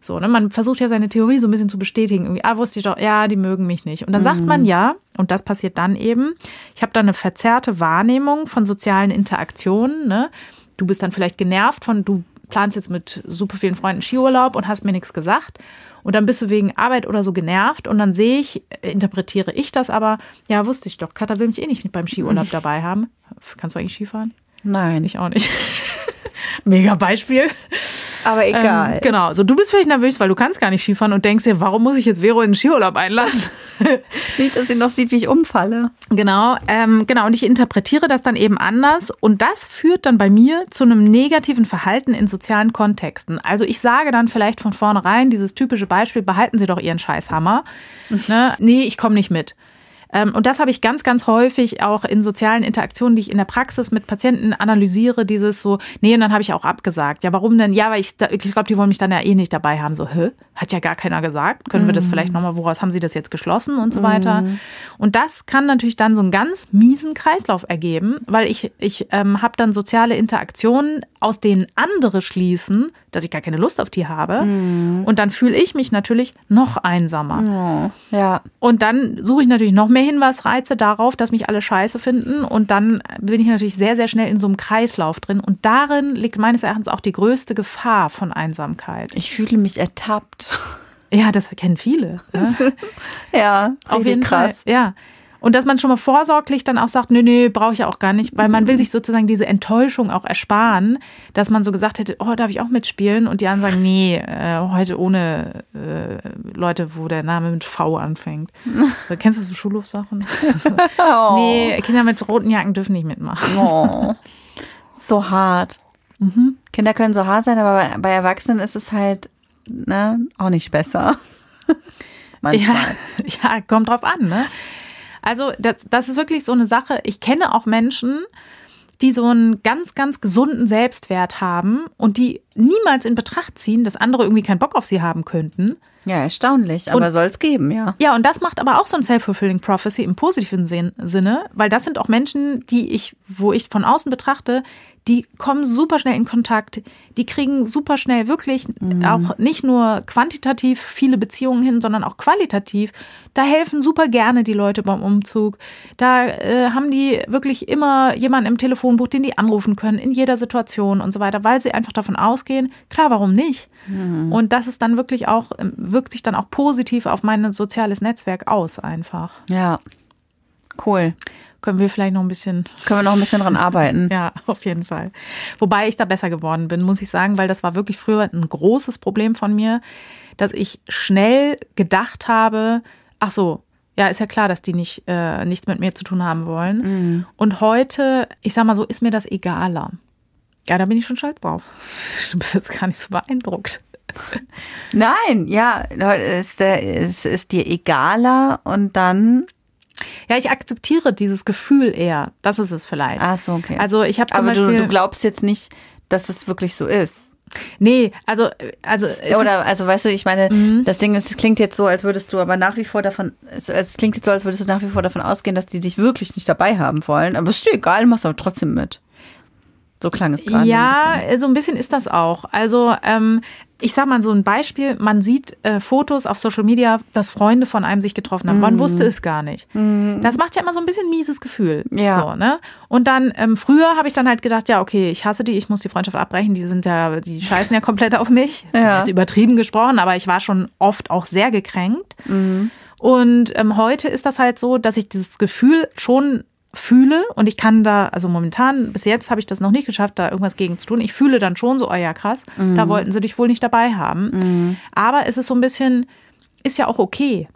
So, ne? Man versucht ja seine Theorie so ein bisschen zu bestätigen. Irgendwie, ah, wusste ich doch, ja, die mögen mich nicht. Und dann mhm. sagt man ja, und das passiert dann eben, ich habe da eine verzerrte Wahrnehmung von sozialen Interaktionen. Ne? Du bist dann vielleicht genervt von, du planst jetzt mit super vielen Freunden Skiurlaub und hast mir nichts gesagt. Und dann bist du wegen Arbeit oder so genervt und dann sehe ich, interpretiere ich das aber, ja, wusste ich doch, Katha will mich eh nicht beim Skiurlaub *laughs* dabei haben. Kannst du eigentlich Skifahren? Nein. Ich auch nicht. *laughs* Mega Beispiel. Aber egal. Ähm, genau. So, du bist vielleicht nervös, weil du kannst gar nicht Skifahren und denkst dir, warum muss ich jetzt Vero in den Skiurlaub einladen? *laughs* nicht, dass sie noch sieht, wie ich umfalle. Genau, ähm, genau. Und ich interpretiere das dann eben anders. Und das führt dann bei mir zu einem negativen Verhalten in sozialen Kontexten. Also ich sage dann vielleicht von vornherein, dieses typische Beispiel, behalten Sie doch Ihren Scheißhammer. *laughs* ne? Nee, ich komme nicht mit Ähm, und das habe ich ganz, ganz häufig auch in sozialen Interaktionen, die ich in der Praxis mit Patienten analysiere, dieses so, nee, und dann habe ich auch abgesagt. Ja, warum denn? Ja, weil ich, ich glaube, die wollen mich dann ja eh nicht dabei haben. So, hä? Hat ja gar keiner gesagt. Können wir das mhm. vielleicht nochmal, woraus haben sie das jetzt geschlossen und so weiter? Mhm. Und das kann natürlich dann so einen ganz miesen Kreislauf ergeben, weil ich, ich ähm, habe dann soziale Interaktionen, aus denen andere schließen, dass ich gar keine Lust auf die habe. Mhm. Und dann fühle ich mich natürlich noch einsamer. Oh, ja. Und dann suche ich natürlich noch mehr Hinweisreize darauf, dass mich alle scheiße finden. Und dann bin ich natürlich sehr, sehr schnell in so einem Kreislauf drin. Und darin liegt meines Erachtens auch die größte Gefahr von Einsamkeit. Ich fühle mich ertappt. Ja, das kennen viele. Ne? *laughs* ja, auf jeden krass. Fall. Ja. Und dass man schon mal vorsorglich dann auch sagt, nö, nö, brauche ich ja auch gar nicht, weil man will sich sozusagen diese Enttäuschung auch ersparen, dass man so gesagt hätte, oh, darf ich auch mitspielen? Und die anderen sagen, nee, äh, heute ohne äh, Leute, wo der Name mit V anfängt. *laughs* So, kennst du so Schulhofsachen? *laughs* oh. Nee, Kinder mit roten Jacken dürfen nicht mitmachen. Oh. So hart. Mhm. Kinder können so hart sein, aber bei, bei Erwachsenen ist es halt ne, auch nicht besser. *laughs* Manchmal. Ja, ja, kommt drauf an, ne? Also das, das ist wirklich so eine Sache. Ich kenne auch Menschen, die so einen ganz, ganz gesunden Selbstwert haben und die niemals in Betracht ziehen, dass andere irgendwie keinen Bock auf sie haben könnten. Ja, erstaunlich, aber soll es geben, ja. Ja, und das macht aber auch so ein Self-Fulfilling Prophecy im positiven Sinne, weil das sind auch Menschen, die ich, wo ich von außen betrachte, die kommen super schnell in Kontakt, die kriegen super schnell wirklich mhm. auch nicht nur quantitativ viele Beziehungen hin, sondern auch qualitativ. Da helfen super gerne die Leute beim Umzug. Da äh, haben die wirklich immer jemanden im Telefonbuch, den die anrufen können in jeder Situation und so weiter, weil sie einfach davon ausgehen, klar, warum nicht? Mhm. Und das ist dann wirklich auch, ähm, wirkt sich dann auch positiv auf mein soziales Netzwerk aus einfach. Ja. Cool können wir vielleicht noch ein bisschen. Können wir noch ein bisschen dran arbeiten. *laughs* ja, auf jeden Fall. Wobei ich da besser geworden bin, muss ich sagen, weil das war wirklich früher ein großes Problem von mir, dass ich schnell gedacht habe, ach so, ja, ist ja klar, dass die nicht äh, nichts mit mir zu tun haben wollen. Mhm. Und heute, ich sag mal so, ist mir das egaler. Ja, da bin ich schon stolz drauf. *laughs* Du bist jetzt gar nicht so beeindruckt. Nein, ja, es ist, ist, ist dir egaler und dann ja, ich akzeptiere dieses Gefühl eher. Das ist es vielleicht. Ach so, okay. Also ich habe Aber Beispiel, du, du glaubst jetzt nicht, dass es wirklich so ist. Nee, also also oder also weißt du, ich meine, mhm. das Ding ist, es klingt jetzt so, als würdest du aber nach wie vor davon, es, es, klingt jetzt so, als würdest du nach wie vor davon ausgehen, dass die dich wirklich nicht dabei haben wollen. Aber es ist dir egal, machst aber trotzdem mit. So klang es gerade. Ja, ein so ein bisschen ist das auch. Also ähm, ich sag mal so ein Beispiel, man sieht äh, Fotos auf Social Media, dass Freunde von einem sich getroffen haben. Man mm. wusste es gar nicht. Mm. Das macht ja immer so ein bisschen mieses Gefühl. Ja. So, ne? Und dann, ähm, früher habe ich dann halt gedacht, ja, okay, ich hasse die, ich muss die Freundschaft abbrechen, die sind ja, die scheißen ja komplett auf mich. Ja. Das ist übertrieben gesprochen, aber ich war schon oft auch sehr gekränkt. Mm. Und ähm, heute ist das halt so, dass ich dieses Gefühl schon fühle und ich kann da, also momentan, bis jetzt habe ich das noch nicht geschafft, da irgendwas gegen zu tun. Ich fühle dann schon so, oh ja, krass, mhm. da wollten sie dich wohl nicht dabei haben. Mhm. Aber es ist so ein bisschen, ist ja auch okay.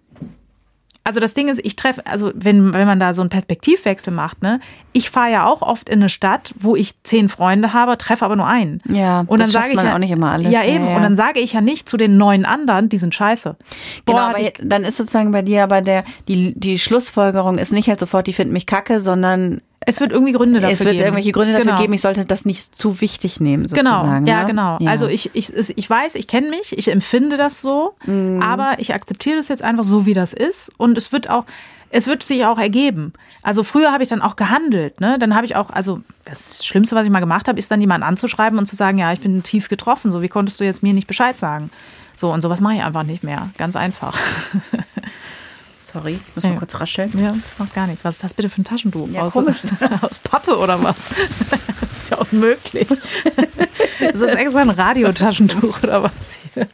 Also das Ding ist, ich treffe, also wenn, wenn man da so einen Perspektivwechsel macht, ne, ich fahre ja auch oft in eine Stadt, wo ich zehn Freunde habe, treffe aber nur einen. Ja, und dann sage ich ja auch nicht immer alles. Ja, eben. Ja, ja. Und dann sage ich ja nicht zu den neun anderen, die sind scheiße. Genau, Boah, aber dann ist sozusagen bei dir aber der, die, die Schlussfolgerung ist nicht halt sofort, die finden mich kacke, sondern es wird irgendwie Gründe dafür geben. Es wird geben. irgendwelche Gründe dafür genau. geben, ich sollte das nicht zu wichtig nehmen, genau. sozusagen. Genau, ja, ne? genau. Ja. Also ich, ich, ich weiß, ich kenne mich, ich empfinde das so, mhm. aber ich akzeptiere das jetzt einfach so, wie das ist. Und es wird auch, es wird sich auch ergeben. Also früher habe ich dann auch gehandelt, ne? Dann habe ich auch, also das Schlimmste, was ich mal gemacht habe, ist dann jemanden anzuschreiben und zu sagen, ja, ich bin tief getroffen, so wie konntest du jetzt mir nicht Bescheid sagen? So, und sowas mache ich einfach nicht mehr. Ganz einfach. *laughs* Sorry, ich muss mal kurz rascheln. Ja, macht gar nichts. Was ist das bitte für ein Taschentuch? Ja, aus, *laughs* aus Pappe oder was? *laughs* Das ist ja unmöglich. *laughs* Das ist extra ein Radiotaschentuch oder was hier?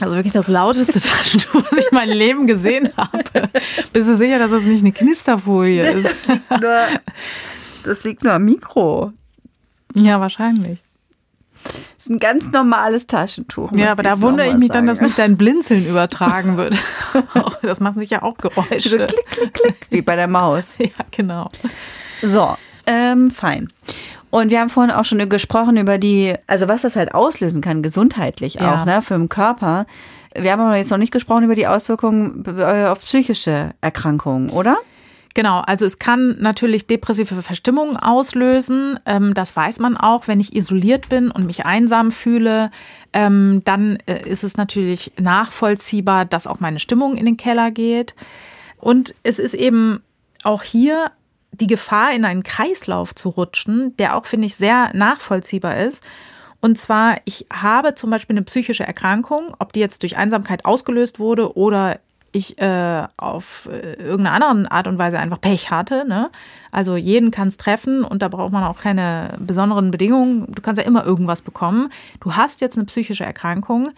Also wirklich das lauteste Taschentuch, was ich in meinem Leben gesehen habe. Bist du sicher, dass das nicht eine Knisterfolie ist? Das liegt nur, das liegt nur am Mikro. Ja, wahrscheinlich. Das ist ein ganz normales Taschentuch. Ja, aber da wundere ich mich sagen. dann, dass nicht dein Blinzeln übertragen *laughs* wird. *laughs* das macht sich ja auch Geräusche. So klick, klick, klick, wie bei der Maus. *laughs* Ja, genau. So, ähm, fein. Und wir haben vorhin auch schon gesprochen über die, also was das halt auslösen kann, gesundheitlich auch, ja. ne, für den Körper. Wir haben aber jetzt noch nicht gesprochen über die Auswirkungen äh, auf psychische Erkrankungen, oder? Genau, also es kann natürlich depressive Verstimmungen auslösen. Ähm, das weiß man auch, wenn ich isoliert bin und mich einsam fühle. Ähm, dann äh, ist es natürlich nachvollziehbar, dass auch meine Stimmung in den Keller geht. Und es ist eben auch hier die Gefahr, in einen Kreislauf zu rutschen, der auch, finde ich, sehr nachvollziehbar ist. Und zwar, ich habe zum Beispiel eine psychische Erkrankung, ob die jetzt durch Einsamkeit ausgelöst wurde oder ich äh, auf äh, irgendeine andere Art und Weise einfach Pech hatte. Ne? Also jeden kann es treffen und da braucht man auch keine besonderen Bedingungen. Du kannst ja immer irgendwas bekommen. Du hast jetzt eine psychische Erkrankung,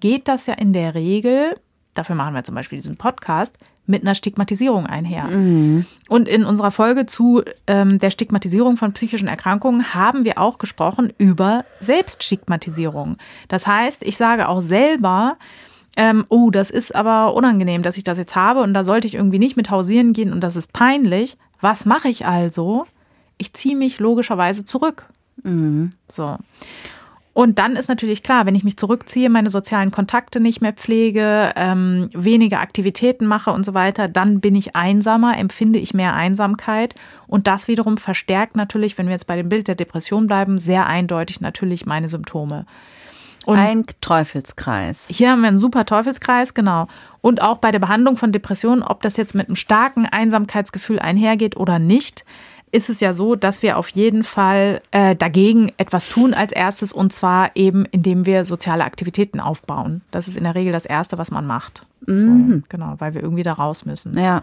geht das ja in der Regel, dafür machen wir zum Beispiel diesen Podcast, mit einer Stigmatisierung einher. Mhm. Und in unserer Folge zu ähm, der Stigmatisierung von psychischen Erkrankungen haben wir auch gesprochen über Selbststigmatisierung. Das heißt, ich sage auch selber, ähm, oh, das ist aber unangenehm, dass ich das jetzt habe und da sollte ich irgendwie nicht mit hausieren gehen und das ist peinlich. Was mache ich also? Ich ziehe mich logischerweise zurück. Mhm. So. Und dann ist natürlich klar, wenn ich mich zurückziehe, meine sozialen Kontakte nicht mehr pflege, ähm, weniger Aktivitäten mache und so weiter, dann bin ich einsamer, empfinde ich mehr Einsamkeit. Und das wiederum verstärkt natürlich, wenn wir jetzt bei dem Bild der Depression bleiben, sehr eindeutig natürlich meine Symptome. Und Ein Teufelskreis. Hier haben wir einen super Teufelskreis, genau. Und auch bei der Behandlung von Depressionen, ob das jetzt mit einem starken Einsamkeitsgefühl einhergeht oder nicht, ist es ja so, dass wir auf jeden Fall äh, dagegen etwas tun als erstes und zwar eben, indem wir soziale Aktivitäten aufbauen. Das ist in der Regel das Erste, was man macht. Mhm. So, genau, weil wir irgendwie da raus müssen. Ja.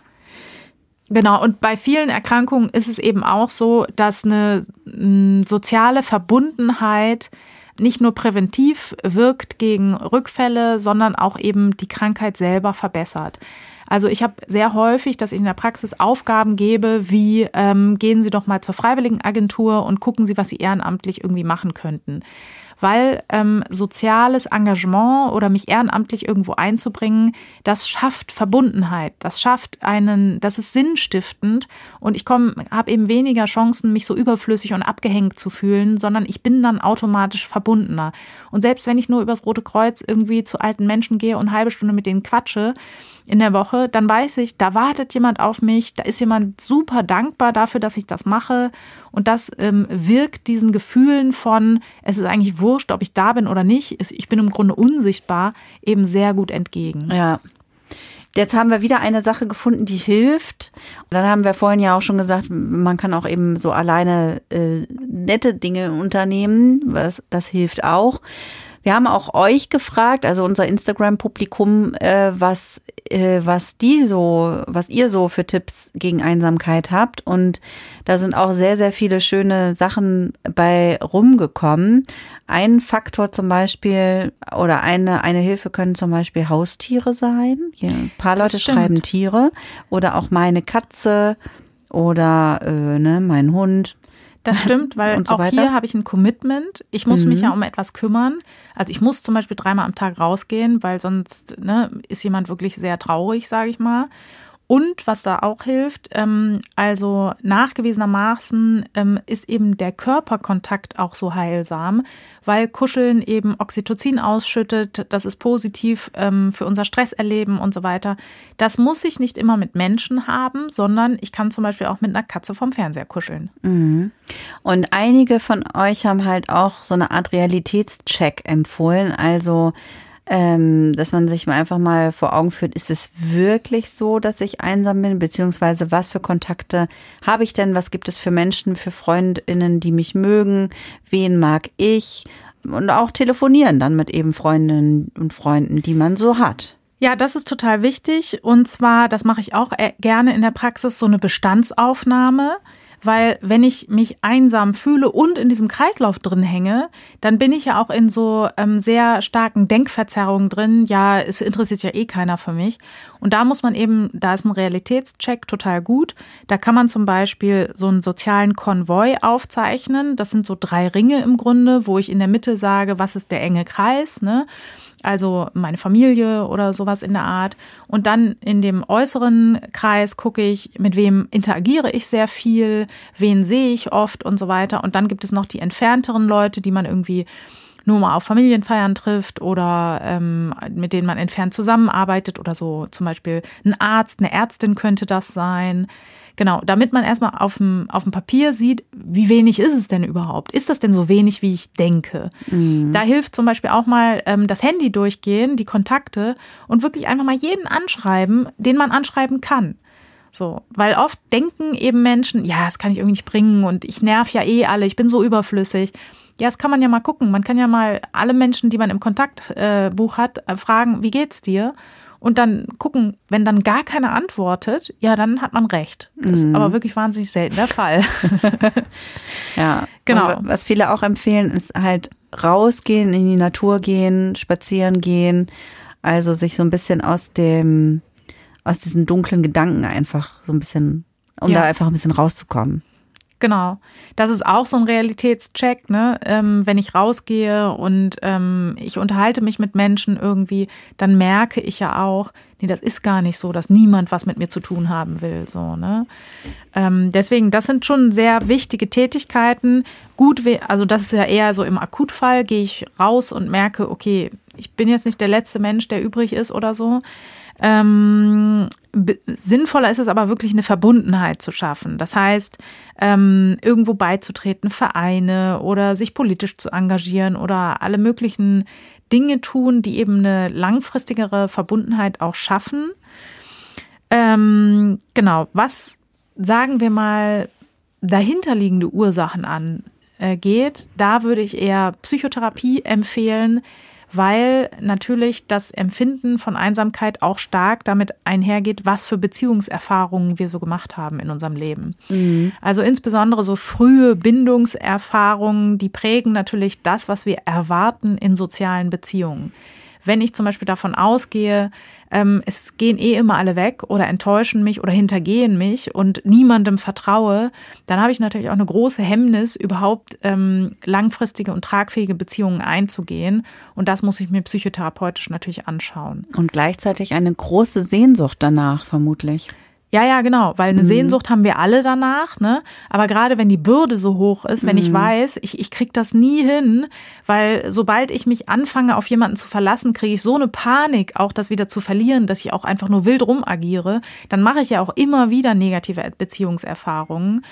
Genau, und bei vielen Erkrankungen ist es eben auch so, dass eine soziale Verbundenheit nicht nur präventiv wirkt gegen Rückfälle, sondern auch eben die Krankheit selber verbessert. Also ich habe sehr häufig, dass ich in der Praxis Aufgaben gebe, wie ähm, gehen Sie doch mal zur Freiwilligenagentur und gucken Sie, was Sie ehrenamtlich irgendwie machen könnten. Weil ähm, soziales Engagement oder mich ehrenamtlich irgendwo einzubringen, das schafft Verbundenheit, das schafft einen, das ist sinnstiftend. Und ich komme, habe eben weniger Chancen, mich so überflüssig und abgehängt zu fühlen, sondern ich bin dann automatisch verbundener. Und selbst wenn ich nur übers Rote Kreuz irgendwie zu alten Menschen gehe und eine halbe Stunde mit denen quatsche, in der Woche, dann weiß ich, da wartet jemand auf mich, da ist jemand super dankbar dafür, dass ich das mache. Und das ähm, wirkt diesen Gefühlen von, es ist eigentlich wurscht, ob ich da bin oder nicht, ich bin im Grunde unsichtbar, eben sehr gut entgegen. Ja. Jetzt haben wir wieder eine Sache gefunden, die hilft. Und dann haben wir vorhin ja auch schon gesagt, man kann auch eben so alleine äh, nette Dinge unternehmen. Was, das hilft auch. Wir haben auch euch gefragt, also unser Instagram-Publikum, äh, was, äh, was die so, was ihr so für Tipps gegen Einsamkeit habt. Und da sind auch sehr, sehr viele schöne Sachen bei rumgekommen. Ein Faktor zum Beispiel oder eine, eine Hilfe können zum Beispiel Haustiere sein. Hier, ein paar Leute schreiben Tiere oder auch meine Katze oder äh, ne, mein Hund. Das *laughs* stimmt, weil so auch weiter. hier habe ich ein Commitment. Ich muss mhm. mich ja um etwas kümmern. Also ich muss zum Beispiel dreimal am Tag rausgehen, weil sonst ne, ist jemand wirklich sehr traurig, sage ich mal. Und was da auch hilft, ähm, also nachgewiesenermaßen ähm, ist eben der Körperkontakt auch so heilsam, weil Kuscheln eben Oxytocin ausschüttet, das ist positiv ähm, für unser Stresserleben und so weiter. Das muss ich nicht immer mit Menschen haben, sondern ich kann zum Beispiel auch mit einer Katze vom Fernseher kuscheln. Mhm. Und einige von euch haben halt auch so eine Art Realitätscheck empfohlen, also ähm, dass man sich einfach mal vor Augen führt, ist es wirklich so, dass ich einsam bin, beziehungsweise was für Kontakte habe ich denn, was gibt es für Menschen, für Freundinnen, die mich mögen, wen mag ich? Und auch telefonieren dann mit eben Freundinnen und Freunden, die man so hat. Ja, das ist total wichtig. Und zwar, das mache ich auch äh, gerne in der Praxis, so eine Bestandsaufnahme weil wenn ich mich einsam fühle und in diesem Kreislauf drin hänge, dann bin ich ja auch in so ähm, sehr starken Denkverzerrungen drin. Ja, es interessiert ja eh keiner für mich. Und da muss man eben, da ist ein Realitätscheck total gut. Da kann man zum Beispiel so einen sozialen Konvoi aufzeichnen. Das sind so drei Ringe im Grunde, wo ich in der Mitte sage, was ist der enge Kreis, ne? Also meine Familie oder sowas in der Art. Und dann in dem äußeren Kreis gucke ich, mit wem interagiere ich sehr viel, wen sehe ich oft und so weiter. Und dann gibt es noch die entfernteren Leute, die man irgendwie nur mal auf Familienfeiern trifft oder ähm, mit denen man entfernt zusammenarbeitet oder so. Zum Beispiel ein Arzt, eine Ärztin könnte das sein. Genau, damit man erstmal auf dem, auf dem Papier sieht, wie wenig ist es denn überhaupt? Ist das denn so wenig, wie ich denke? Mhm. Da hilft zum Beispiel auch mal ähm, das Handy durchgehen, die Kontakte und wirklich einfach mal jeden anschreiben, den man anschreiben kann. So, weil oft denken eben Menschen, ja, das kann ich irgendwie nicht bringen und ich nerv ja eh alle, ich bin so überflüssig. Ja, das kann man ja mal gucken. Man kann ja mal alle Menschen, die man im Kontaktbuch hat, äh, fragen, wie geht's dir? Und dann gucken, wenn dann gar keiner antwortet, ja, dann hat man recht. Das mhm. ist aber wirklich wahnsinnig selten der Fall. *laughs* ja, genau. Und was viele auch empfehlen, ist halt rausgehen, in die Natur gehen, spazieren gehen, also sich so ein bisschen aus dem, aus diesen dunklen Gedanken einfach so ein bisschen, um ja. da einfach ein bisschen rauszukommen. Genau. Das ist auch so ein Realitätscheck, ne? Ähm, wenn ich rausgehe und ähm, ich unterhalte mich mit Menschen irgendwie, dann merke ich ja auch, nee, das ist gar nicht so, dass niemand was mit mir zu tun haben will. So, ne? Ähm, deswegen, das sind schon sehr wichtige Tätigkeiten. Gut, also das ist ja eher so im Akutfall, gehe ich raus und merke, okay, ich bin jetzt nicht der letzte Mensch, der übrig ist oder so. Ähm, sinnvoller ist es aber wirklich eine Verbundenheit zu schaffen. Das heißt, ähm, irgendwo beizutreten, Vereine oder sich politisch zu engagieren oder alle möglichen Dinge tun, die eben eine langfristigere Verbundenheit auch schaffen. Ähm, genau, was sagen wir mal dahinterliegende Ursachen angeht, da würde ich eher Psychotherapie empfehlen, weil natürlich das Empfinden von Einsamkeit auch stark damit einhergeht, was für Beziehungserfahrungen wir so gemacht haben in unserem Leben. Mhm. Also insbesondere so frühe Bindungserfahrungen, die prägen natürlich das, was wir erwarten in sozialen Beziehungen. Wenn ich zum Beispiel davon ausgehe, ähm, es gehen eh immer alle weg oder enttäuschen mich oder hintergehen mich und niemandem vertraue, dann habe ich natürlich auch eine große Hemmnis, überhaupt ähm, langfristige und tragfähige Beziehungen einzugehen. Und das muss ich mir psychotherapeutisch natürlich anschauen. Und gleichzeitig eine große Sehnsucht danach, vermutlich. Ja, ja, genau, weil eine mhm. Sehnsucht haben wir alle danach, ne? Aber gerade wenn die Bürde so hoch ist, wenn mhm. ich weiß, ich, ich krieg das nie hin, weil sobald ich mich anfange, auf jemanden zu verlassen, kriege ich so eine Panik, auch das wieder zu verlieren, dass ich auch einfach nur wild rum agiere, dann mache ich ja auch immer wieder negative Beziehungserfahrungen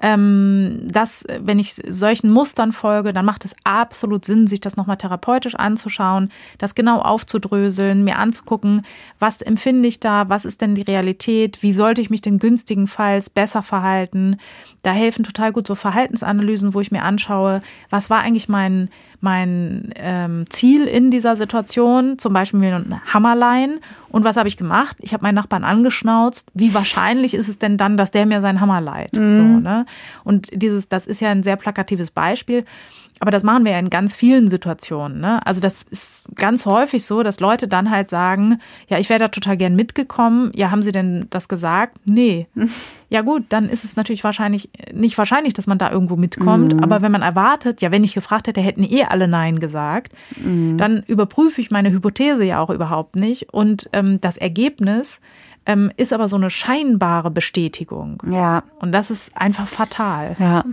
ähm, dass, wenn ich solchen Mustern folge, dann macht es absolut Sinn, sich das nochmal therapeutisch anzuschauen, das genau aufzudröseln, mir anzugucken, was empfinde ich da, was ist denn die Realität, wie sollte ich mich denn günstigenfalls besser verhalten. Da helfen total gut so Verhaltensanalysen, wo ich mir anschaue, was war eigentlich mein mein ähm, Ziel in dieser Situation, zum Beispiel mir ein Hammerlein. Und was habe ich gemacht? Ich habe meinen Nachbarn angeschnauzt. Wie wahrscheinlich ist es denn dann, dass der mir seinen Hammer leiht? Mhm. So, ne? Und dieses, das ist ja ein sehr plakatives Beispiel. Aber das machen wir ja in ganz vielen Situationen. Ne? Also das ist ganz häufig so, dass Leute dann halt sagen, ja, ich wäre da total gern mitgekommen. Ja, haben Sie denn das gesagt? Nee. *laughs* Ja gut, dann ist es natürlich wahrscheinlich nicht wahrscheinlich, dass man da irgendwo mitkommt. Mhm. Aber wenn man erwartet, ja, wenn ich gefragt hätte, hätten eh alle Nein gesagt, mhm. dann überprüfe ich meine Hypothese ja auch überhaupt nicht. Und ähm, das Ergebnis ähm, ist aber so eine scheinbare Bestätigung. Ja. Und das ist einfach fatal. Ja.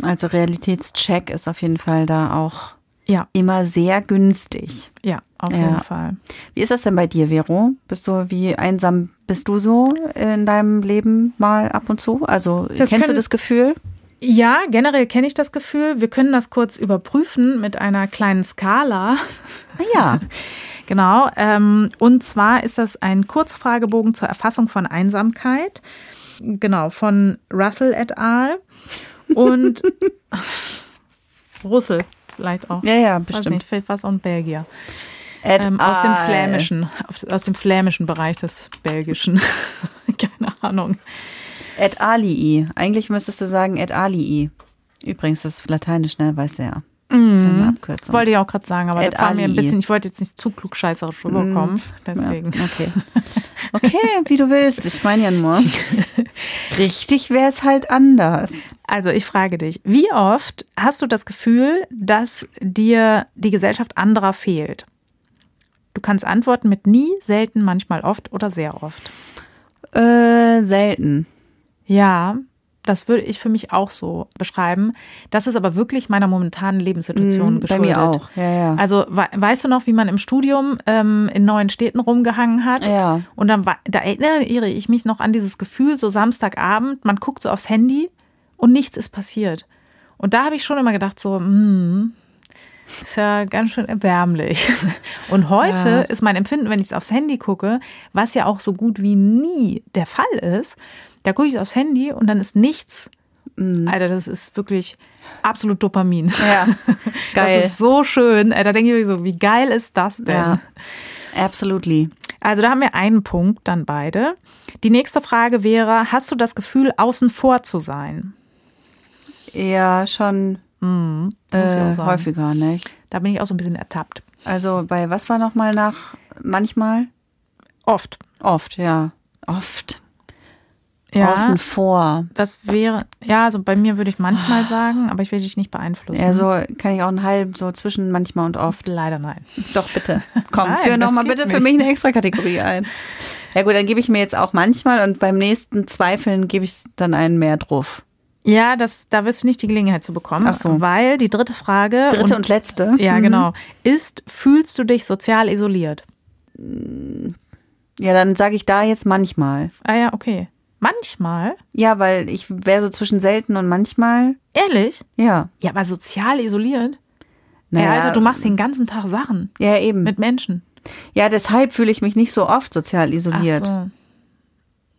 Also Realitätscheck ist auf jeden Fall da auch ja. immer sehr günstig. Ja, auf jeden Fall. Wie ist das denn bei dir, Vero? Bist du, wie einsam bist du so in deinem Leben mal ab und zu? Also das kennst du das Gefühl? Ja, generell kenne ich das Gefühl. Wir können das kurz überprüfen mit einer kleinen Skala. Ah, ja. *laughs* genau. Ähm, und zwar ist das ein Kurzfragebogen zur Erfassung von Einsamkeit. Genau, von Russell et al und *laughs* Russel vielleicht auch. Ja, ja, bestimmt. Weiß nicht, vielleicht war es auch ein Belgier. Ähm, aus dem flämischen, aus dem flämischen Bereich des Belgischen. *laughs* Keine Ahnung. Et alii. Eigentlich müsstest du sagen et alii. Übrigens, das ist lateinisch, ne? Weißt du ja. Das ist eine mhm. Abkürzung. Wollte ich auch gerade sagen, aber das war mir ein bisschen, ich wollte jetzt nicht zu klugscheißerisch rüberkommen. Mm, deswegen. Ja, okay. Okay, *laughs* wie du willst. Ich meine ja nur. Richtig wäre es halt anders. Also ich frage dich, wie oft hast du das Gefühl, dass dir die Gesellschaft anderer fehlt? Du kannst antworten mit nie, selten, manchmal oft oder sehr oft. Äh, selten. Ja, Das würde ich für mich auch so beschreiben. Das ist aber wirklich meiner momentanen Lebenssituation bei geschuldet. mir auch, ja, ja. Also we weißt du noch, wie man im Studium ähm, in neuen Städten rumgehangen hat? Ja. Und dann da erinnere ich mich noch an dieses Gefühl, so Samstagabend, man guckt so aufs Handy und nichts ist passiert. Und da habe ich schon immer gedacht, so, hm, ist ja ganz schön erbärmlich. *laughs* Und heute Ja. ist mein Empfinden, wenn ich aufs Handy gucke, was ja auch so gut wie nie der Fall ist, da gucke ich aufs Handy und dann ist nichts. Alter, das ist wirklich absolut Dopamin. Mhm. Ja, *laughs* geil. Das ist so schön. Da denke ich mir so, wie geil ist das denn? Ja, absolutely. Also da haben wir einen Punkt, dann beide. Die nächste Frage wäre, hast du das Gefühl, außen vor zu sein? Ja, schon auch äh, häufiger, nicht? Da bin ich auch so ein bisschen ertappt. Also bei was war noch mal nach manchmal? Oft. Oft, ja. Oft. Ja, Außen vor. das wäre, ja, also bei mir würde ich manchmal sagen, aber ich will dich nicht beeinflussen. Ja, so kann ich auch einen halben, so zwischen manchmal und oft. Leider nein. Doch, bitte. *laughs* Komm, Nein, führ noch das mal geht bitte für nicht. mich eine extra Kategorie ein. Ja gut, dann gebe ich mir jetzt auch manchmal und beim nächsten Zweifeln gebe ich dann einen mehr drauf. Ja, das, da wirst du nicht die Gelegenheit zu bekommen, Ach so. weil die dritte Frage. Dritte und, letzte. Ja, Mhm. genau. Ist, fühlst du dich sozial isoliert? Ja, dann sage ich da jetzt manchmal. Ah ja, okay. Manchmal? Ja, weil ich wäre so zwischen selten und manchmal. Ehrlich? Ja. Ja, aber sozial isoliert? Naja, Ey, Alter, du machst den ganzen Tag Sachen Ja, eben. mit Menschen. Ja, deshalb fühle ich mich nicht so oft sozial isoliert. Ach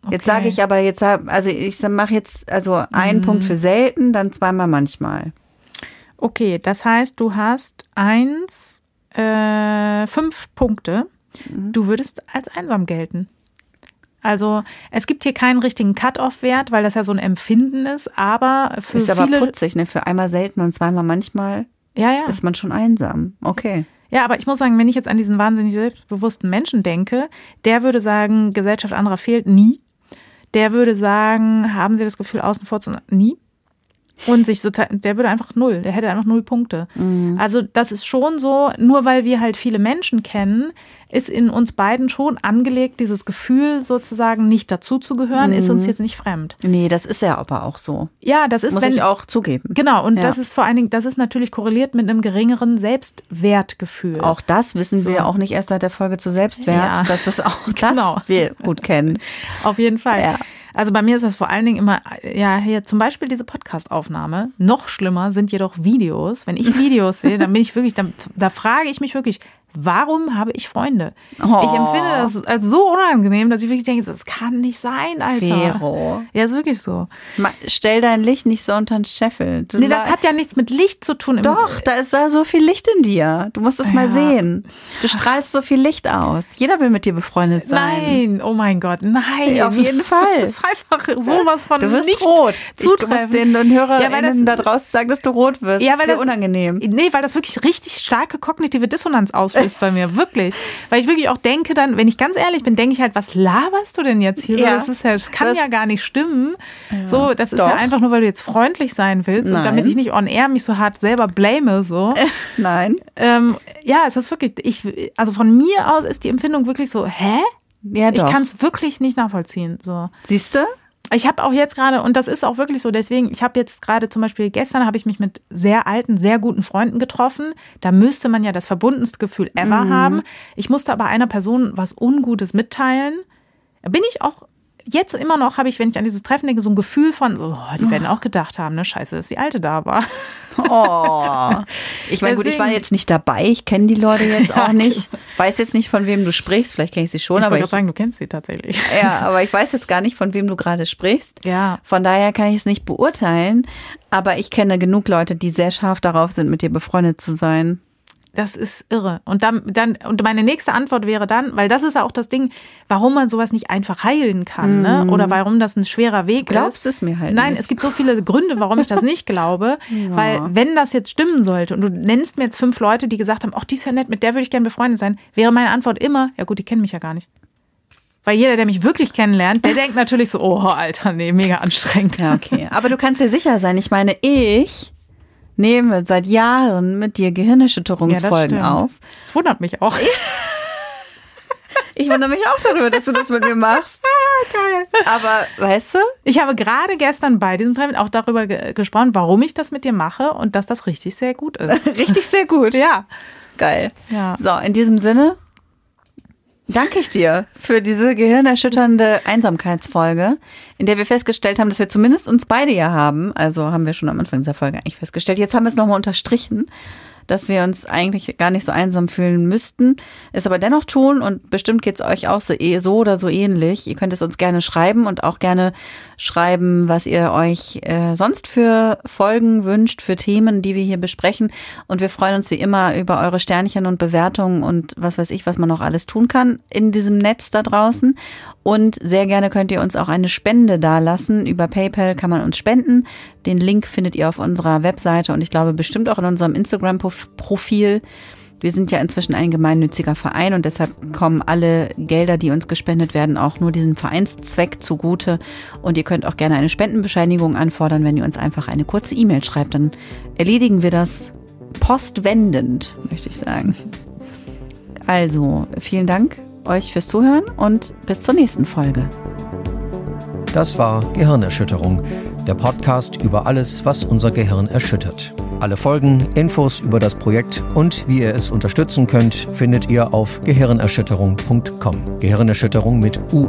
so. Jetzt Okay. sage ich aber jetzt, also ich mache jetzt also Mhm. einen Punkt für selten, dann zweimal manchmal. Okay, das heißt, du hast eins, äh, fünf Punkte. Mhm. Du würdest als einsam gelten. Also es gibt hier keinen richtigen Cut-off-Wert, weil das ja so ein Empfinden ist, aber für Ist aber viele. putzig, ne? Für einmal selten und zweimal manchmal ja, ja. ist man schon einsam. Okay. Ja, aber ich muss sagen, wenn ich jetzt an diesen wahnsinnig selbstbewussten Menschen denke, der würde sagen, Gesellschaft anderer fehlt nie. Der würde sagen, haben Sie das Gefühl, außen vor zu nie? Und sich so, der würde einfach null, der hätte einfach null Punkte. Also das ist schon so, nur weil wir halt viele Menschen kennen, ist in uns beiden schon angelegt, dieses Gefühl sozusagen nicht dazuzugehören, ist uns jetzt nicht fremd. Nee, das ist ja aber auch so. Ja, das ist, Muss wenn, ich auch zugeben. Genau, und Ja. das ist vor allen Dingen, das ist natürlich korreliert mit einem geringeren Selbstwertgefühl. Auch das wissen wir auch nicht erst seit der Folge zu Selbstwert, Ja. dass das auch *laughs* das Genau. wir gut kennen. Auf jeden Fall. Ja. Also bei mir ist das vor allen Dingen immer, ja, hier zum Beispiel diese Podcast-Aufnahme. Noch schlimmer sind jedoch Videos. Wenn ich *laughs* Videos sehe, dann bin ich wirklich, dann, da frage ich mich wirklich, warum habe ich Freunde? Oh. Ich empfinde das als so unangenehm, dass ich wirklich denke, das kann nicht sein, Alter. Vero. Ja, ist wirklich so. Ma- Stell dein Licht nicht so unter den Scheffel. Du Nee, das hat ja nichts mit Licht zu tun. Doch, da ist da so viel Licht in dir. Du musst es mal Ja. sehen. Du strahlst so viel Licht aus. Jeder will mit dir befreundet sein. Nein, oh mein Gott, nein. Ja, auf jeden *laughs* Fall. Das ist einfach sowas von Du wirst nicht rot. Ich, du zutreffend. musst den, Ja, HörerInnen das- da draußen sagen, dass du rot wirst. Ja, weil Sehr das unangenehm. Nee, weil das wirklich richtig starke kognitive Dissonanz auslöst bei mir, wirklich. Weil ich wirklich auch denke dann, wenn ich ganz ehrlich bin, denke ich halt, was laberst du denn jetzt hier? So, Ja. Das ist ja, das kann Das- ja gar nicht stimmen. So, das ist Doch. ja einfach nur, weil du jetzt freundlich sein willst und Nein. damit ich nicht on air mich so hart selber blame, so. *laughs* Nein. ähm, ja, es ist wirklich, ich, also von mir aus ist die Empfindung wirklich so, hä? Ja, Ich doch. kann es wirklich nicht nachvollziehen, so. Siehst du? Ich habe auch jetzt gerade, und das ist auch wirklich so, deswegen, ich habe jetzt gerade zum Beispiel gestern habe ich mich mit sehr alten, sehr guten Freunden getroffen. Da müsste man ja das verbundenste Gefühl ever haben. Ich musste aber einer Person was Ungutes mitteilen. Da bin ich auch jetzt immer noch, habe ich, wenn ich an dieses Treffen denke, so ein Gefühl von, oh, die werden auch gedacht haben, ne, scheiße, dass die Alte da war. Oh. Ich meine, gut, ich war jetzt nicht dabei. Ich kenne die Leute jetzt *laughs* Ja, auch nicht. Weiß jetzt nicht, von wem du sprichst. Vielleicht kenne ich sie schon, ich aber ich, sagen, du kennst sie tatsächlich. ja, aber ich weiß jetzt gar nicht, von wem du gerade sprichst. Ja. Von daher kann ich es nicht beurteilen. Aber ich kenne genug Leute, die sehr scharf darauf sind, mit dir befreundet zu sein. Das ist irre. Und dann, dann, und meine nächste Antwort wäre dann, weil das ist ja auch das Ding, warum man sowas nicht einfach heilen kann, ne? Oder warum das ein schwerer Weg Mhm. Glaubst ist. es mir halt Nein, nicht. es gibt so viele Gründe, warum ich das nicht glaube. *laughs* Weil, wenn das jetzt stimmen sollte und du nennst mir jetzt fünf Leute, die gesagt haben, ach, die ist ja nett, mit der würde ich gerne befreundet sein, wäre meine Antwort immer, ja gut, die kennen mich ja gar nicht. Weil jeder, der mich wirklich kennenlernt, der denkt natürlich so, oh, Alter, nee, mega anstrengend. Ja, okay. Aber du kannst dir sicher sein. Ich meine, ich nehme seit Jahren mit dir Gehirnerschütterungsfolgen stimmt. auf. Das wundert mich auch. Ich wundere mich auch darüber, dass du das mit mir machst. *laughs* Geil. Aber weißt du? Ich habe gerade gestern bei diesem Treffen auch darüber ge gesprochen, warum ich das mit dir mache und dass das richtig sehr gut ist. *laughs* richtig sehr gut. Ja. Geil. Ja. So, in diesem Sinne danke ich dir für diese gehirnerschütternde Einsamkeitsfolge, in der wir festgestellt haben, dass wir zumindest uns beide ja haben. Also haben wir schon am Anfang dieser Folge eigentlich festgestellt. Jetzt haben wir es nochmal unterstrichen dass wir uns eigentlich gar nicht so einsam fühlen müssten, es aber dennoch tun und bestimmt geht es euch auch so, eh, so oder so ähnlich. Ihr könnt es uns gerne schreiben und auch gerne schreiben, was ihr euch äh, sonst für Folgen wünscht, für Themen, die wir hier besprechen. Und wir freuen uns wie immer über eure Sternchen und Bewertungen und was weiß ich, was man noch alles tun kann in diesem Netz da draußen. Und sehr gerne könnt ihr uns auch eine Spende dalassen. Über PayPal kann man uns spenden. Den Link findet ihr auf unserer Webseite und ich glaube bestimmt auch in unserem Instagram-Profil. Wir sind ja inzwischen ein gemeinnütziger Verein und deshalb kommen alle Gelder, die uns gespendet werden, auch nur diesem Vereinszweck zugute. Und ihr könnt auch gerne eine Spendenbescheinigung anfordern, wenn ihr uns einfach eine kurze E-Mail schreibt. Dann erledigen wir das postwendend, möchte ich sagen. Also, vielen Dank euch fürs Zuhören und bis zur nächsten Folge. Das war Gehirnerschütterung, der Podcast über alles, was unser Gehirn erschüttert. Alle Folgen, Infos über das Projekt und wie ihr es unterstützen könnt, findet ihr auf gehirnerschütterung.com. Gehirnerschütterung mit UE.